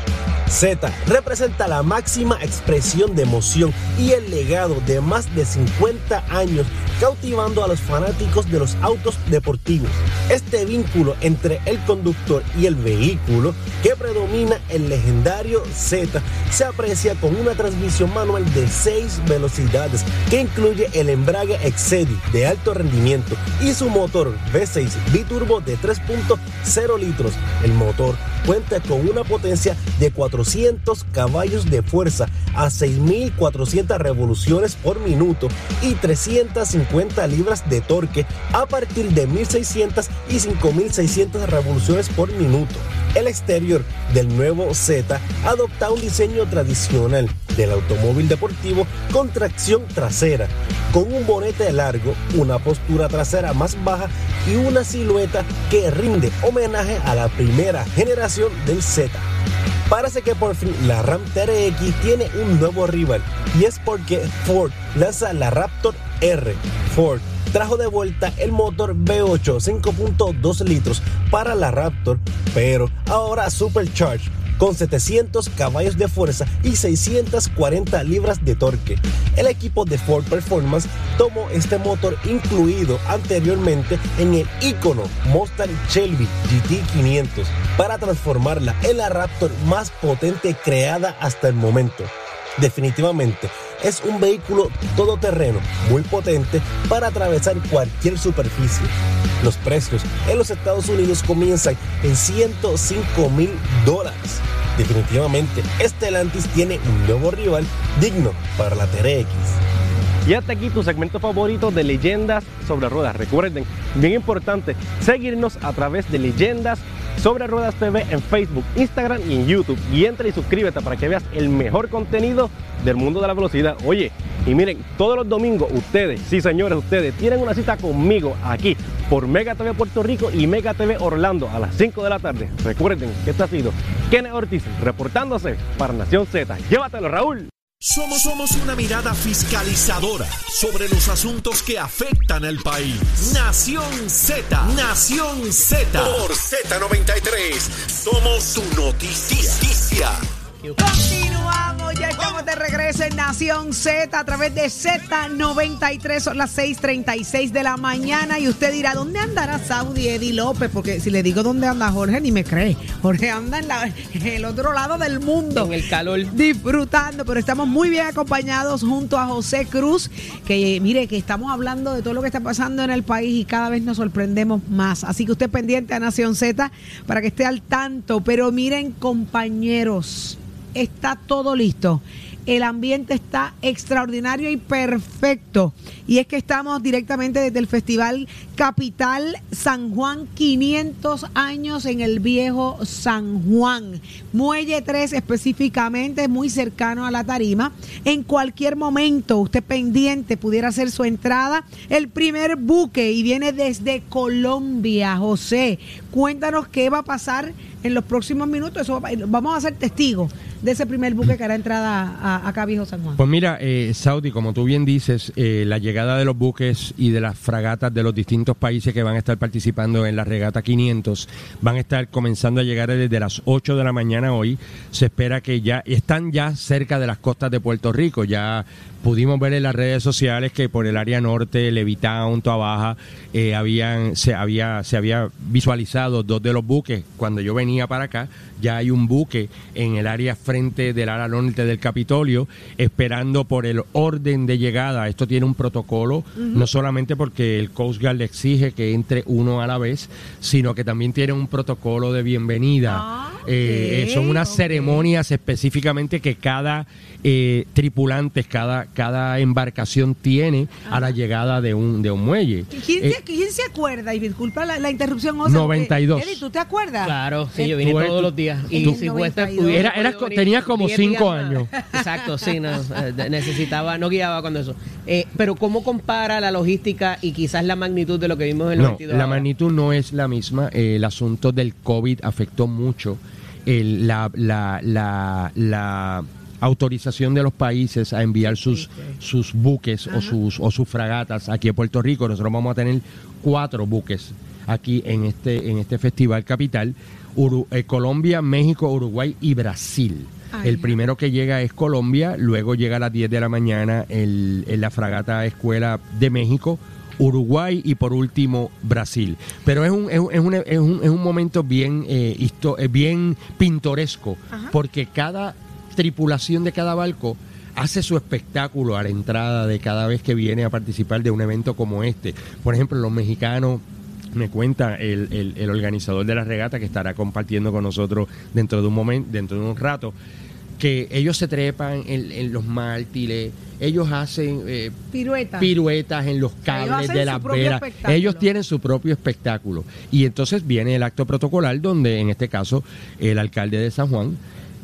S13: Z representa la máxima expresión de emoción y el legado de más de 50 años cautivando a los fanáticos de los autos deportivos. Este vínculo entre el conductor y el vehículo que predomina el legendario Z se aprecia con una transmisión manual de 6 velocidades que incluye el embrague Excedi de alto rendimiento y su motor V6 biturbo de 3.0 litros. El motor cuenta con una potencia de 400 caballos de fuerza a 6.400 revoluciones por minuto y 350 libras de torque a partir de 1.600 y 5.600 revoluciones por minuto. El exterior del nuevo Z adopta un diseño tradicional del automóvil deportivo con tracción trasera, con un bonete largo, una postura trasera más baja y una silueta que rinde homenaje a la primera generación del Z. Parece que por fin la Ram TRX tiene un nuevo rival y es porque Ford lanza la Raptor R. Ford trajo de vuelta el motor V8 5.2 litros para la Raptor, pero ahora supercharged con 700 caballos de fuerza y 640 libras de torque. El equipo de Ford Performance tomó este motor incluido anteriormente en el icono Mustang Shelby GT500 para transformarla en la Raptor más potente creada hasta el momento. Definitivamente es un vehículo todoterreno muy potente para atravesar cualquier superficie. Los precios en los Estados Unidos comienzan en 105 mil dólares. Definitivamente, Stellantis tiene un nuevo rival digno para la TRX.
S12: Y hasta aquí tu segmento favorito de leyendas sobre ruedas. Recuerden, bien importante, seguirnos a través de leyendas sobre Ruedas TV en Facebook, Instagram y en YouTube. Y entra y suscríbete para que veas el mejor contenido del mundo de la velocidad. Oye, y miren, todos los domingos ustedes, sí señores, ustedes tienen una cita conmigo aquí por Mega TV Puerto Rico y Mega TV Orlando a las 5 de la tarde. Recuerden que este ha sido Kenneth Ortiz reportándose para Nación Z. Llévatelo, Raúl.
S2: Somos, somos una mirada fiscalizadora sobre los asuntos que afectan al país. Nación Z, Nación Z. Por Z93, somos su noticia.
S5: Ya estamos de regreso en Nación Z a través de Z93, son las 6:36 de la mañana. Y usted dirá, ¿dónde andará Saudi Eddie López? Porque si le digo dónde anda Jorge, ni me cree. Jorge anda en, la- en el otro lado del mundo.
S6: En el calor.
S5: Disfrutando, pero estamos muy bien acompañados junto a José Cruz, que mire que estamos hablando de todo lo que está pasando en el país y cada vez nos sorprendemos más. Así que usted pendiente a Nación Z para que esté al tanto. Pero miren, compañeros, está todo listo. El ambiente está extraordinario y perfecto. Y es que estamos directamente desde el Festival Capital San Juan, 500 años en el viejo San Juan. Muelle 3 específicamente, muy cercano a la tarima. En cualquier momento, usted pendiente, pudiera hacer su entrada. El primer buque y viene desde Colombia, José. Cuéntanos qué va a pasar en los próximos minutos. Eso va- vamos a ser testigos de ese primer buque que hará entrada a, a Viejo San Juan.
S7: Pues mira, eh, Saudi, como tú bien dices, eh, la llegada de los buques y de las fragatas de los distintos países que van a estar participando en la regata 500 van a estar comenzando a llegar desde las 8 de la mañana hoy. Se espera que ya están ya cerca de las costas de Puerto Rico. Ya pudimos ver en las redes sociales que por el área norte, Levitown, Toa Baja, eh, habían, se, había, se había visualizado dos de los buques. Cuando yo venía para acá, ya hay un buque en el área frente del área norte del Capitolio, esperando por el orden de llegada. Esto tiene un protocolo, no solamente porque el Coast Guard le exige que entre uno a la vez, sino que también tiene un protocolo de bienvenida. Eh, eh, son unas ceremonias específicamente que cada eh, tripulante, cada, cada embarcación tiene a la llegada de un, de un muelle.
S5: ¿Quién,
S7: Eh,
S5: se, quién se acuerda? Y disculpa la, la interrupción, José.
S7: 92.
S5: porque, Eddie, ¿tú te acuerdas?
S6: Claro, sí, yo
S5: Eh,
S6: vine
S7: Tú-
S6: todos
S7: tú-
S6: los días. Y
S7: tú-
S6: si fuese,
S5: 92.
S6: hubiese
S7: Era-
S6: venir
S7: tenías como
S6: 10
S7: cinco
S6: días más.
S7: años.
S6: Exacto, sí, no, eh, necesitaba, no guiaba cuando eso. Eh, pero ¿cómo compara la logística y quizás la magnitud de lo que vimos en el
S7: No,
S6: 22?
S7: la
S6: ahora?
S7: magnitud no es la misma. Eh, el asunto del COVID afectó mucho el- la, la, la, la autorización de los países a enviar sus, sus buques o sus, o sus fragatas aquí a Puerto Rico. Nosotros vamos a tener cuatro buques aquí en este, en este festival capital. Uru- eh, Colombia, México, Uruguay y Brasil.
S5: Ay,
S7: el primero que llega es Colombia, luego llega a las 10 de la mañana el, en la fragata Escuela de México, Uruguay y por último Brasil. Pero es un, es un, es un, es un- es un momento bien, eh, histo- eh, bien pintoresco, porque cada tripulación de cada barco hace su espectáculo a la entrada de cada vez que viene a participar de un evento como este. Por ejemplo, los mexicanos me cuenta el, el- el organizador de la regata que estará compartiendo con nosotros dentro de un momento, dentro de un rato, que ellos se trepan en, en los mártires, ellos hacen eh,
S5: Pirueta.
S7: piruetas en los cables de las velas. Ellos tienen su propio espectáculo. Y entonces viene el acto protocolar donde en este caso el alcalde de San Juan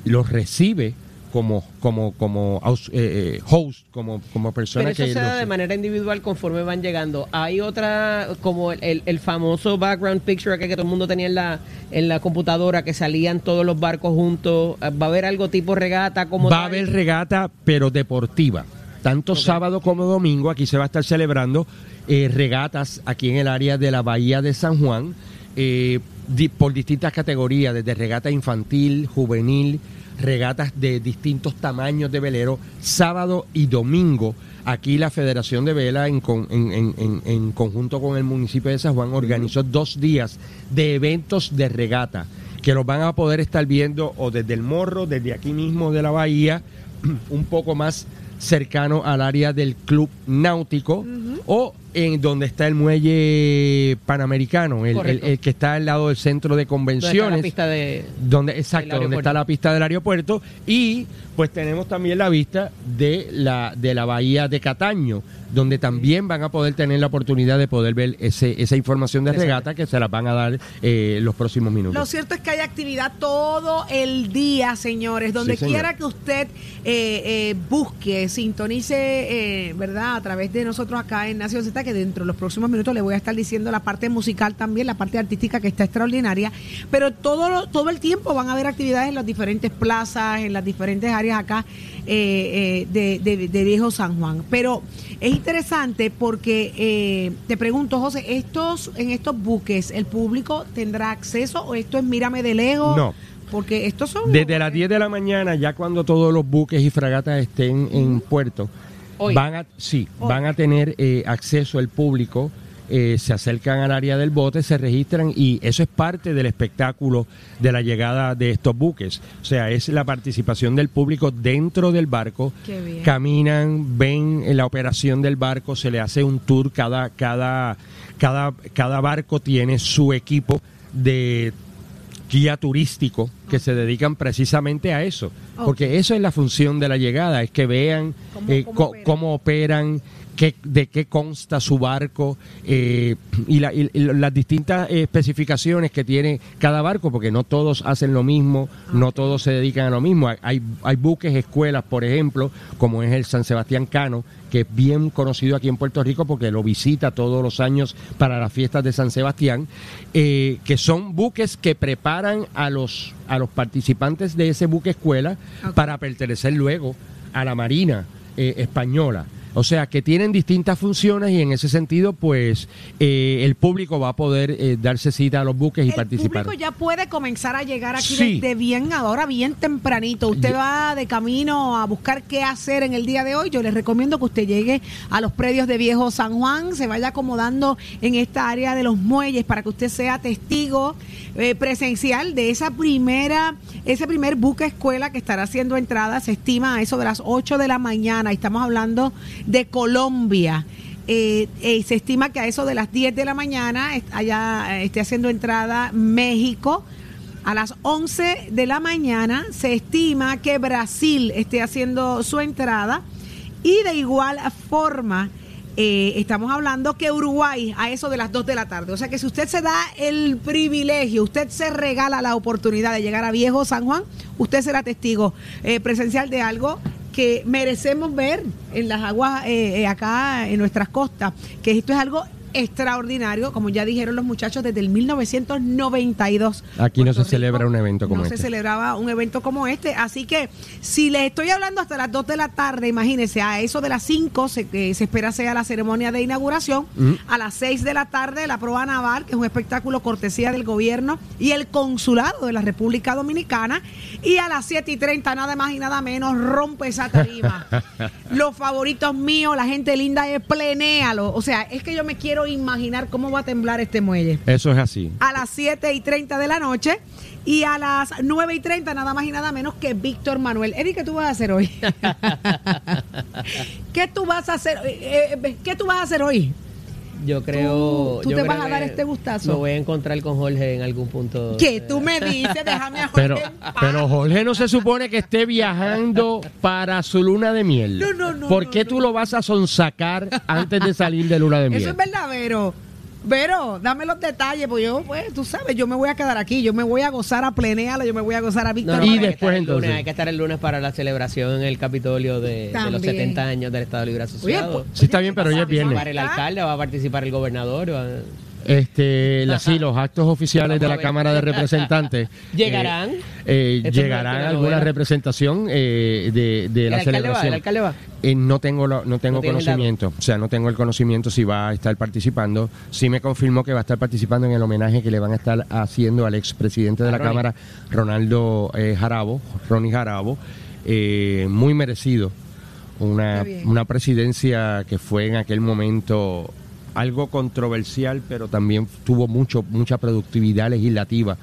S7: los recibe como como como eh, eh, host, como como persona
S6: Pero eso
S7: que
S6: se da de manera individual conforme van llegando. Hay otra, como el, el- el famoso background picture que, que todo el mundo tenía en la, en la computadora, que salían todos los barcos juntos. ¿Va a haber algo tipo regata? como
S7: Va a haber regata, pero deportiva. Tanto sábado como domingo, aquí se va a estar celebrando eh, regatas aquí en el área de la Bahía de San Juan, eh, di- por distintas categorías, desde regata infantil, juvenil, regatas de distintos tamaños de velero, sábado y domingo. Aquí la Federación de Vela, en, con- en- en- en- conjunto con el municipio de San Juan, organizó dos días de eventos de regata que los van a poder estar viendo o desde el morro, desde aquí mismo de la bahía, un poco más cercano al área del club náutico o en donde está el muelle panamericano, el, el-
S6: Correcto.
S7: el que está al lado del centro de
S6: ¿Dónde está
S7: convenciones.
S6: la pista de,
S7: Donde, exacto, donde está la pista del aeropuerto y pues tenemos también la vista de la de la bahía de Cataño, donde también van a poder tener la oportunidad de poder ver ese, esa información de regata que se las van a dar eh, los próximos minutos.
S5: Lo cierto es que hay actividad todo el día, señores. Donde
S7: Sí, señor.
S5: quiera que usted eh, eh, busque, sintonice, eh, ¿verdad? A través de nosotros acá en Nación Z, que dentro de los próximos minutos le voy a estar diciendo la parte musical también, la parte artística que está extraordinaria. Pero todo, lo- todo el tiempo van a haber actividades en las diferentes plazas, en las diferentes áreas acá eh, eh, de, de- de Viejo San Juan. Pero es interesante porque eh, te pregunto, José, estos en estos buques, ¿el público tendrá acceso o esto es mírame de lejos?
S7: No.
S5: Porque estos son...
S7: Desde las 10 de la mañana, ya cuando todos los buques y fragatas estén en puerto,
S6: Hoy.
S7: van a, sí, van a tener eh, acceso el público, eh, se acercan al área del bote, se registran y eso es parte del espectáculo de la llegada de estos buques. O sea, es la participación del público dentro del barco. Caminan, ven la operación del barco, se le hace un tour, cada, cada, cada, cada barco tiene su equipo de guía turístico que se dedican precisamente a eso, porque eso es la función de la llegada, es que vean
S5: ¿Cómo-
S7: eh,
S5: cómo
S7: cómo operan, qué, de qué consta su barco eh, y, la- y- las distintas especificaciones que tiene cada barco, porque no todos hacen lo mismo, no todos se dedican a lo mismo. Hay- Hay, hay buques, escuelas, por ejemplo, como es el San Sebastián Cano, que es bien conocido aquí en Puerto Rico porque lo visita todos los años para las fiestas de San Sebastián, eh, que son buques que preparan a los, a los participantes de ese buque escuela para pertenecer luego a la Marina eh, Española. O sea, que tienen distintas funciones y en ese sentido, pues, eh, el público va a poder eh, darse cita a los buques y
S5: El
S7: participar.
S5: público ya puede comenzar a llegar aquí
S7: Sí.
S5: desde bien ahora, bien tempranito. Usted va de camino a buscar qué hacer en el día de hoy. Yo les recomiendo que usted llegue a los predios de Viejo San Juan, se vaya acomodando en esta área de los muelles para que usted sea testigo eh, presencial de esa primera, ese primer buque escuela que estará haciendo entrada. Se estima a eso de las 8 de la mañana. Estamos hablando de Colombia. Eh, eh, se estima que a eso de las 10 de la mañana allá eh, esté haciendo entrada México. A las 11 de la mañana se estima que Brasil esté haciendo su entrada. Y de igual forma, eh, estamos hablando que Uruguay a eso de las 2 de la tarde. O sea que si usted se da el privilegio, usted se regala la oportunidad de llegar a Viejo San Juan, usted será testigo eh, presencial de algo que merecemos ver en las aguas eh, eh, acá en nuestras costas, que esto es algo extraordinario, como ya dijeron los muchachos, desde el 1992.
S7: Aquí no
S5: Puerto
S7: se celebra un evento como
S5: no se
S7: este.
S5: celebraba un evento como este. Así que si les estoy hablando hasta las 2 de la tarde, imagínense, a eso de las 5 se, eh, se espera sea la ceremonia de inauguración.
S7: Mm.
S5: A las 6 de la tarde, la proa naval, que es un espectáculo cortesía del gobierno y el consulado de la República Dominicana. Y a las 7 y 30, nada más y nada menos, rompe esa tarima. Los favoritos míos, la gente linda es plenéalo. O sea, es que yo me quiero imaginar cómo va a temblar este muelle
S7: Eso es así.
S5: a las 7 y 30 de la noche y a las 9 y 30 nada más y nada menos que Víctor Manuel. Eddie, ¿qué tú vas a hacer hoy? ¿Qué tú vas a hacer? eh, eh, ¿Qué tú vas a hacer hoy?
S6: Yo creo.
S5: tú
S6: yo
S5: te
S6: creo
S5: vas a dar este gustazo.
S6: Me voy a encontrar con Jorge en algún punto.
S5: ¿Qué tú me dices? Déjame a Jorge
S7: Pero,
S5: en paz.
S7: pero Jorge no se supone que esté viajando para su luna de miel.
S5: No, no, no,
S7: ¿Por
S5: no,
S7: qué tú lo vas a sonsacar antes de salir de luna de miel?
S5: Eso es verdad, Vero, dame los detalles, porque yo, pues, tú sabes, yo me voy a quedar aquí, yo me voy a gozar a plenéalo, yo me voy a gozar a
S6: No,
S5: Víctor
S6: no,
S7: Y
S5: Manuel.
S6: estar
S7: después,
S6: el lunes,
S7: entonces.
S6: hay que estar el lunes para la celebración en el Capitolio de, de los
S5: También.
S6: 70 años del Estado Libre Asociado.
S5: pues,
S7: Sí, está bien, pero hoy es
S6: Va a
S7: viernes.
S6: participar el alcalde, va a participar el gobernador. va-
S7: Este, la- sí, los actos oficiales de la. Cámara de Representantes.
S6: ¿Llegarán?
S7: eh, eh, llegarán alguna representación eh, de, de
S6: ¿El
S7: la
S6: alcalde va?
S7: celebración.
S6: ¿El alcalde va?
S7: Eh, no tengo lo- no tengo
S6: No
S7: conocimiento, o sea, no tengo el conocimiento si va a estar participando. Sí me confirmó que va a estar participando en el homenaje que le van a estar haciendo al expresidente de
S6: A
S7: la
S6: Ronnie.
S7: Cámara, Ronaldo eh, Jarabo, Ronnie Jarabo, eh, muy merecido. Una, una presidencia que fue en aquel momento algo controversial, pero también tuvo mucho mucha productividad legislativa.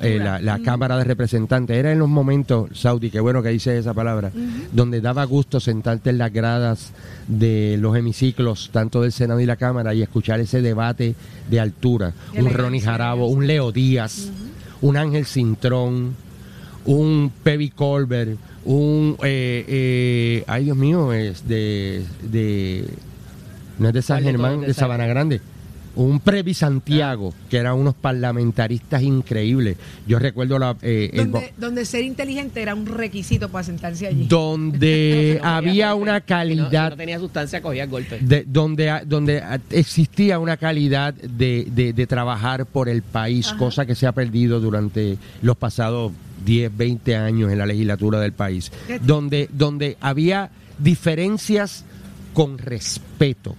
S7: Eh, la la
S5: Mm.
S7: Cámara de Representantes. Era en los momentos, Saudi, qué bueno que dice esa palabra, donde daba gusto sentarte en las gradas de los hemiciclos, tanto del Senado y la Cámara, y escuchar ese debate de altura. Un Ronnie Jarabo, un Leo Díaz, un Ángel Cintrón, un Pevi Colbert, un... eh, eh, ay, Dios mío, es de... de no es de San
S6: ¿Cuál de
S7: Germán, de, Sabana Grande. Un Previ Santiago, que eran unos parlamentaristas increíbles. Yo recuerdo la, eh, el
S5: Donde, donde ser inteligente era un requisito para sentarse allí.
S7: donde
S6: No
S7: había
S6: golpe.
S7: una
S6: Si no- si
S7: calidad
S6: no tenía sustancia, cogía golpes.
S7: de, donde, donde existía una calidad de, de- de trabajar por el país, cosa que se ha perdido durante los pasados 10, 20 años en la legislatura del país, donde, donde había diferencias con respeto.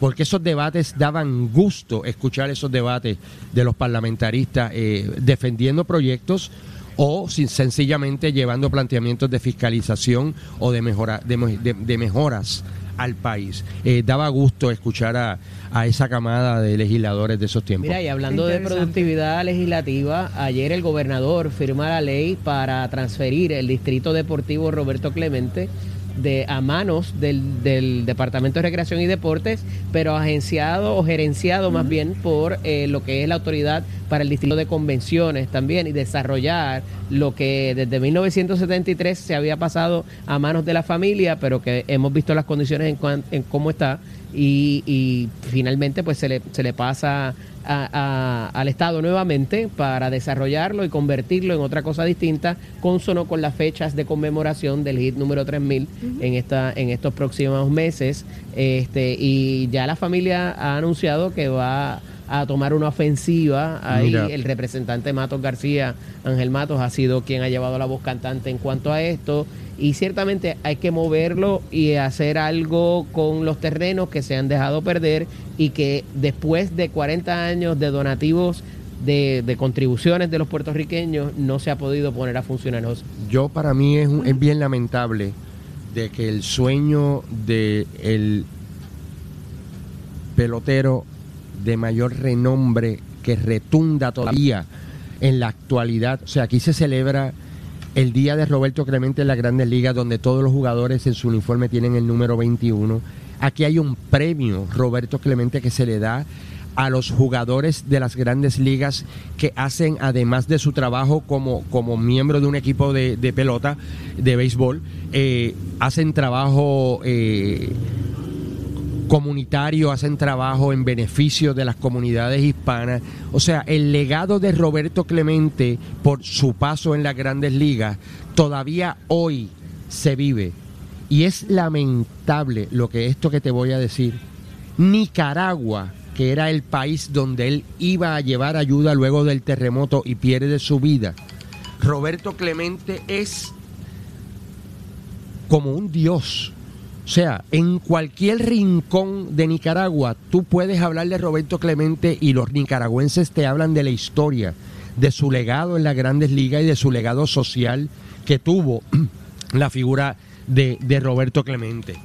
S7: Porque esos debates daban gusto escuchar esos debates de los parlamentaristas eh, defendiendo proyectos o sin- sencillamente llevando planteamientos de fiscalización o de, mejora, de, mo- de- de mejoras al país. Eh, daba gusto escuchar a, a esa camada de legisladores de esos tiempos.
S6: Mira, y hablando de productividad legislativa, ayer el gobernador firma la ley para transferir el distrito deportivo Roberto Clemente de a manos del, del Departamento de Recreación y Deportes, pero agenciado o gerenciado más bien por eh, lo que es la autoridad para el distrito de convenciones también y desarrollar lo que desde 1973 se había pasado a manos de la familia, pero que hemos visto las condiciones en, cuan- en cómo está y, y finalmente pues se le, se le pasa a- a- al Estado nuevamente para desarrollarlo y convertirlo en otra cosa distinta, consono con las fechas de conmemoración del hit número 3000 en esta en estos próximos meses. Este y ya la familia ha anunciado que va a tomar una ofensiva. Ahí
S7: Mira.
S6: el representante Matos García, Ángel Matos, ha sido quien ha llevado la voz cantante en cuanto a esto. Y ciertamente hay que moverlo y hacer algo con los terrenos que se han dejado perder y que después de 40 años de donativos de, contribuciones de los puertorriqueños no se ha podido poner a funcionar.
S7: Yo para mí es, un- es bien lamentable de que el sueño de el pelotero de mayor renombre que retunda todavía en la actualidad, o sea, aquí se celebra el día de Roberto Clemente en las Grandes Ligas donde todos los jugadores en su uniforme tienen el número 21. Aquí hay un premio Roberto Clemente que se le da a los jugadores de las grandes ligas que hacen, además de su trabajo como, como miembro de un equipo de, de pelota, de béisbol, eh, hacen trabajo eh, comunitario, hacen trabajo en beneficio de las comunidades hispanas. O sea, el legado de Roberto Clemente por su paso en las grandes ligas todavía hoy se vive. Y es lamentable lo que esto que te voy a decir. Nicaragua que era el país donde él iba a llevar ayuda luego del terremoto y pierde su vida, Roberto Clemente es como un dios. O sea, en cualquier rincón de Nicaragua tú puedes hablar de Roberto Clemente y los nicaragüenses te hablan de la historia, de su legado en las grandes ligas y de su legado social que tuvo la figura de, Roberto Clemente.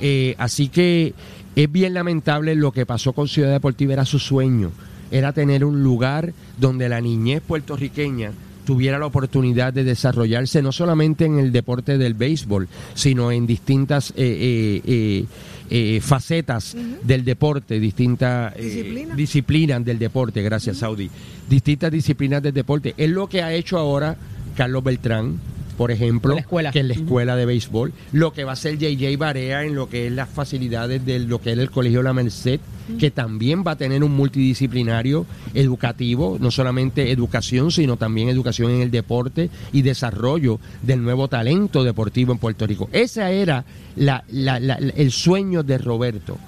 S7: Eh, así que es bien lamentable lo que pasó con Ciudad Deportiva, era su sueño, era tener un lugar donde la niñez puertorriqueña tuviera la oportunidad de desarrollarse no solamente en el deporte del béisbol, sino en distintas eh, eh, eh, facetas del deporte, distintas
S5: Disciplinas.
S7: disciplinas del deporte, gracias Saudi, distintas disciplinas del deporte. Es lo que ha hecho ahora Carlos Beltrán, por ejemplo,
S6: La escuela.
S7: que es la escuela de béisbol, lo que va a hacer JJ Barea en lo que es las facilidades de lo que es el Colegio La Merced, que también va a tener un multidisciplinario educativo, no solamente educación, sino también educación en el deporte y desarrollo del nuevo talento deportivo en Puerto Rico. Ese era la- la- la- el sueño de Roberto.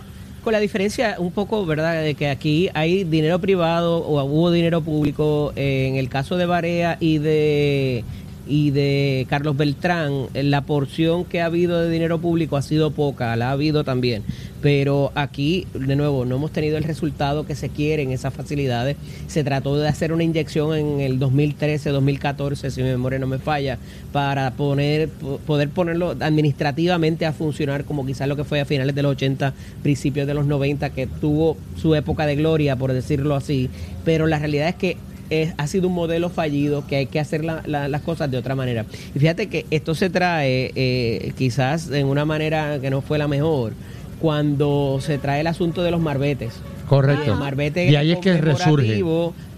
S6: Con la diferencia un poco, ¿verdad?, de que aquí hay dinero privado o hubo dinero público. eh, en el caso de Barea y de y de Carlos Beltrán, eh, la porción que ha habido de dinero público ha sido poca, la ha habido también. Pero aquí, de nuevo, no hemos tenido el resultado que se quiere en esas facilidades. Se trató de hacer una inyección en el 2013, 2014, si mi memoria no me falla, para poner, po- poder ponerlo administrativamente a funcionar como quizás lo que fue a finales de los 80, principios de los 90, que tuvo su época de gloria, por decirlo así. Pero la realidad es que es- ha sido un modelo fallido que hay que hacer la- la- las cosas de otra manera. Y fíjate que esto se trae eh, quizás en una manera que no fue la mejor cuando se trae el asunto de los marbetes.
S7: Correcto.
S6: Y el marbete
S7: Y ahí es que resurge.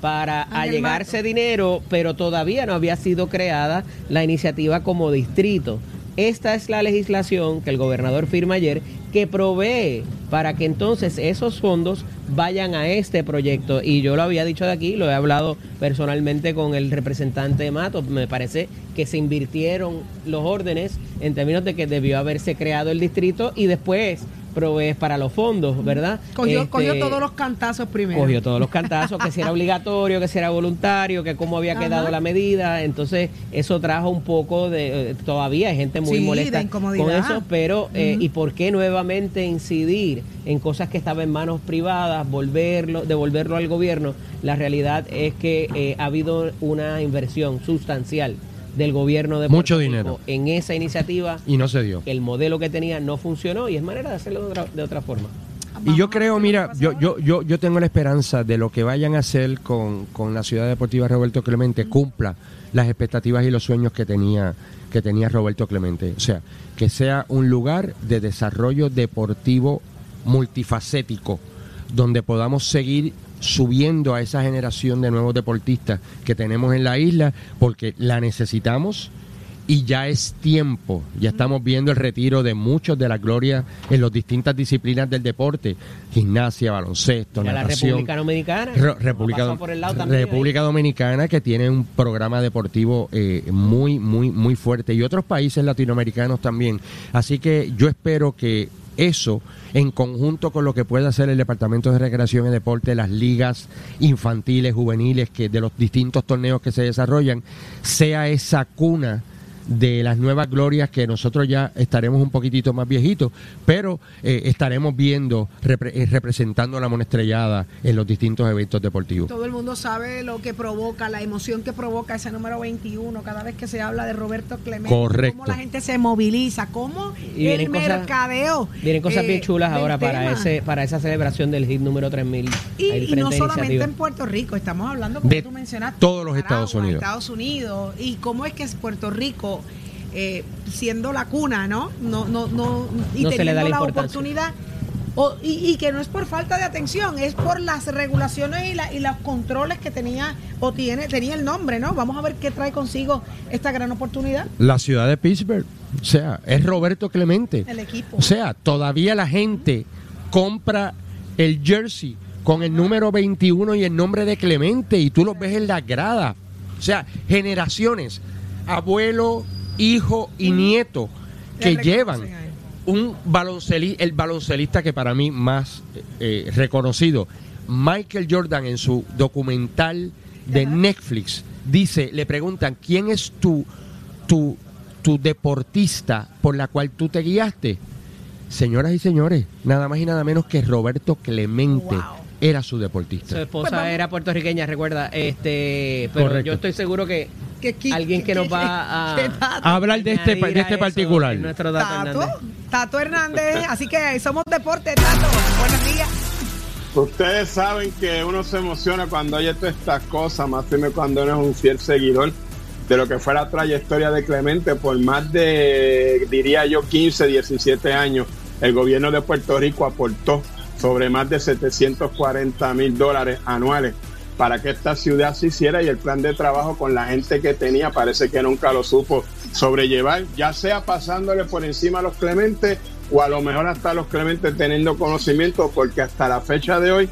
S6: para allegarse dinero, pero todavía no había sido creada la iniciativa como distrito. Esta es la legislación que el gobernador firma ayer que provee para que entonces esos fondos vayan a este proyecto. Y yo lo había dicho de aquí, lo he hablado personalmente con el representante de Mato. Me parece que se invirtieron los órdenes en términos de que debió haberse creado el distrito y después provees para los fondos, ¿verdad?
S5: Cogió,
S6: Este,
S5: cogió todos los cantazos primero.
S6: Cogió todos los cantazos, que si era obligatorio, que si era voluntario, que cómo había quedado la medida. Entonces, eso trajo un poco de. eh, todavía hay gente muy
S5: Sí,
S6: molesta con eso, pero. eh. ¿Y por qué nuevamente incidir en cosas que estaban en manos privadas, volverlo, devolverlo al gobierno? La realidad es que eh, ha habido una inversión sustancial del gobierno de
S7: Mucho
S6: Puerto Rico
S7: dinero.
S6: en esa iniciativa.
S7: Y no se dio.
S6: El modelo que tenía no funcionó y es manera de hacerlo de otra, de otra forma.
S7: Y yo creo, mira, yo, yo, yo, yo tengo la esperanza de lo que vayan a hacer con, con la ciudad deportiva Roberto Clemente cumpla las expectativas y los sueños que tenía, que tenía Roberto Clemente. O sea, que sea un lugar de desarrollo deportivo multifacético, donde podamos seguir subiendo a esa generación de nuevos deportistas que tenemos en la isla, porque la necesitamos y ya es tiempo, ya estamos viendo el retiro de muchos de las glorias en las distintas disciplinas del deporte, gimnasia, baloncesto,
S6: la
S7: natación.
S6: República Dominicana.
S7: Re- República,
S6: Pasó
S7: Dom-
S6: por el lado también ahí.
S7: República Dominicana que tiene un programa deportivo eh, muy, muy, muy fuerte y otros países latinoamericanos también. Así que yo espero que eso, en conjunto con lo que pueda hacer el Departamento de Recreación y Deporte, las ligas infantiles, juveniles, que de los distintos torneos que se desarrollan, sea esa cuna de las nuevas glorias que nosotros ya estaremos un poquitito más viejitos, pero eh, estaremos viendo repre- eh, representando la monestrellada en los distintos eventos deportivos.
S5: Todo el mundo sabe lo que provoca, la emoción que provoca ese número 21 cada vez que se habla de Roberto Clemente.
S7: Correcto.
S5: Cómo la gente se moviliza, cómo
S6: Y
S5: el
S6: vienen cosas-
S5: mercadeo.
S6: Vienen cosas
S5: eh,
S6: bien chulas
S5: del
S6: ahora para ese para esa celebración del hit número 3000.
S5: Y, y no solamente en Puerto Rico, estamos hablando, como
S7: De
S5: tú mencionaste,
S7: todos los Estados Unidos.
S5: Estados Unidos. Y cómo es que es Puerto Rico, eh, siendo la cuna, ¿no? No, no, no, y
S6: No se le
S5: teniendo
S6: da la
S5: oportunidad. o- y, y que no es por falta de atención, es por las regulaciones y, la- y los controles que tenía o tiene tenía el nombre, ¿no? Vamos a ver qué trae consigo esta gran oportunidad.
S7: La ciudad de Pittsburgh, o sea, es Roberto Clemente.
S5: El equipo.
S7: O sea, todavía la gente compra el jersey con el número 21 y el nombre de Clemente y tú los ves en la grada. O sea, generaciones, abuelo, hijo y nieto que
S5: Le
S7: llevan un baloncelista, el baloncelista que para mí más eh, reconocido, Michael Jordan en su documental de Netflix dice, le preguntan, ¿quién es tu, tu, tu deportista por la cual tú te guiaste? Señoras y señores, nada más y nada menos que Roberto Clemente era su deportista.
S6: Su esposa era puertorriqueña, recuerda. Este, pero
S7: Correcto.
S6: yo estoy seguro que
S5: ¿Qué- qué-
S6: alguien que nos va a,
S7: hablar de este, de este
S6: eso
S7: particular.
S6: es nuestro Tato
S5: Tato,
S6: Hernández.
S5: Tato Hernández. Así que somos deporte, Tato. Buenos días.
S9: Ustedes saben que uno se emociona cuando oye todas estas cosas, más firme cuando uno es un fiel seguidor de lo que fue la trayectoria de Clemente por más de, diría yo, 15, 17 años. El gobierno de Puerto Rico aportó sobre más de 740 mil dólares anuales para que esta ciudad se hiciera y el plan de trabajo con la gente que tenía parece que nunca lo supo sobrellevar, ya sea pasándole por encima a los Clementes o a lo mejor hasta los Clementes teniendo conocimiento, porque hasta la fecha de hoy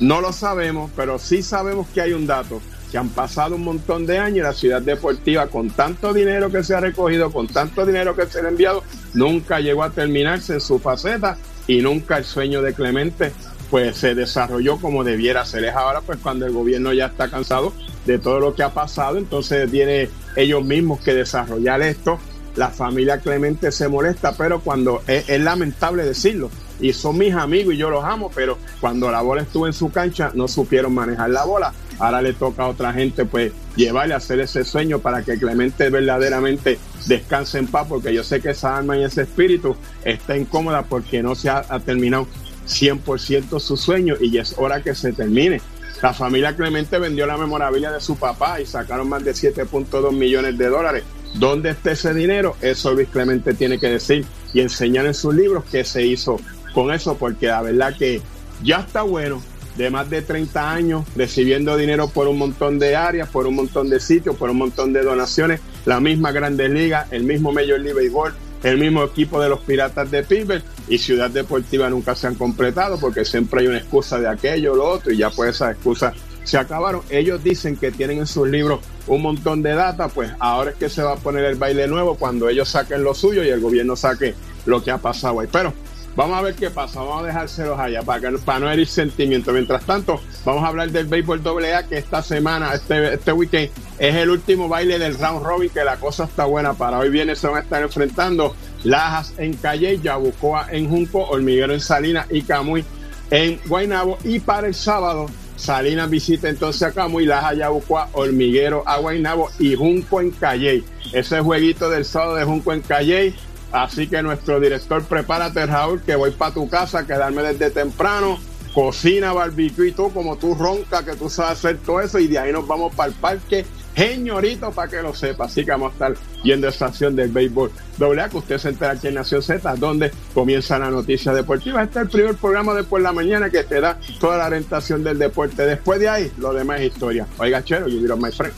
S9: no lo sabemos, pero sí sabemos que hay un dato, que han pasado un montón de años y la ciudad deportiva con tanto dinero que se ha recogido, con tanto dinero que se ha enviado, nunca llegó a terminarse en su faceta y nunca el sueño de Clemente pues se desarrolló como debiera ser. Es ahora pues cuando el gobierno ya está cansado de todo lo que ha pasado, entonces tiene ellos mismos que desarrollar esto. La familia Clemente se molesta, pero cuando es, lamentable decirlo, y son mis amigos y yo los amo, pero cuando la bola estuvo en su cancha no supieron manejar la bola. Ahora le toca a otra gente pues llevarle a hacer ese sueño para que Clemente verdaderamente descanse en paz, porque yo sé que esa alma y ese espíritu está incómoda porque no se ha terminado 100% su sueño y ya es hora que se termine. La familia Clemente vendió la memorabilia de su papá y sacaron más de 7.2 millones de dólares. ¿Dónde está ese dinero? Eso Luis Clemente tiene que decir y enseñar en sus libros qué se hizo con eso, porque la verdad que ya está bueno de más de 30 años recibiendo dinero por un montón de áreas, por un montón de sitios, por un montón de donaciones, la misma Grandes Ligas, el mismo Major League Baseball, el mismo equipo de los Piratas de Pittsburgh y Ciudad Deportiva nunca se han completado porque siempre hay una excusa de aquello o lo otro y ya pues esas excusas se acabaron. Ellos dicen que tienen en sus libros un montón de data, pues ahora es que se va a poner el baile nuevo cuando ellos saquen lo suyo y el gobierno saque lo que ha pasado ahí. Pero vamos a ver qué pasa, vamos a dejárselos allá para, que, para no herir sentimientos. Mientras tanto, vamos a hablar del béisbol AA que esta semana, este, este weekend, es el último baile del round robin, que la cosa está buena. Para hoy viene se van a estar enfrentando Lajas en Calle, Yabucoa en Junco, Hormiguero en Salinas y Camuy en Guaynabo. Y para el sábado, Salinas visita entonces a Camuy, Lajas, Yabucoa, Hormiguero a Guaynabo y Junco en Calle. Ese jueguito del sábado de Junco en Calle. Así que nuestro director, prepárate, Raúl, que voy para tu casa quedarme desde temprano. Cocina, barbecue y tú, como tú ronca, que tú sabes hacer todo eso. Y de ahí nos vamos para el parque. Geñorito, para que lo sepa. Así que vamos a estar yendo a estación del béisbol doble A, que usted se entera aquí en Nación Z, donde comienza la noticia deportiva. Este es el primer programa de por la mañana que te da toda la orientación del deporte. Después de ahí, lo demás es historia. Oiga, chero, you know my friend.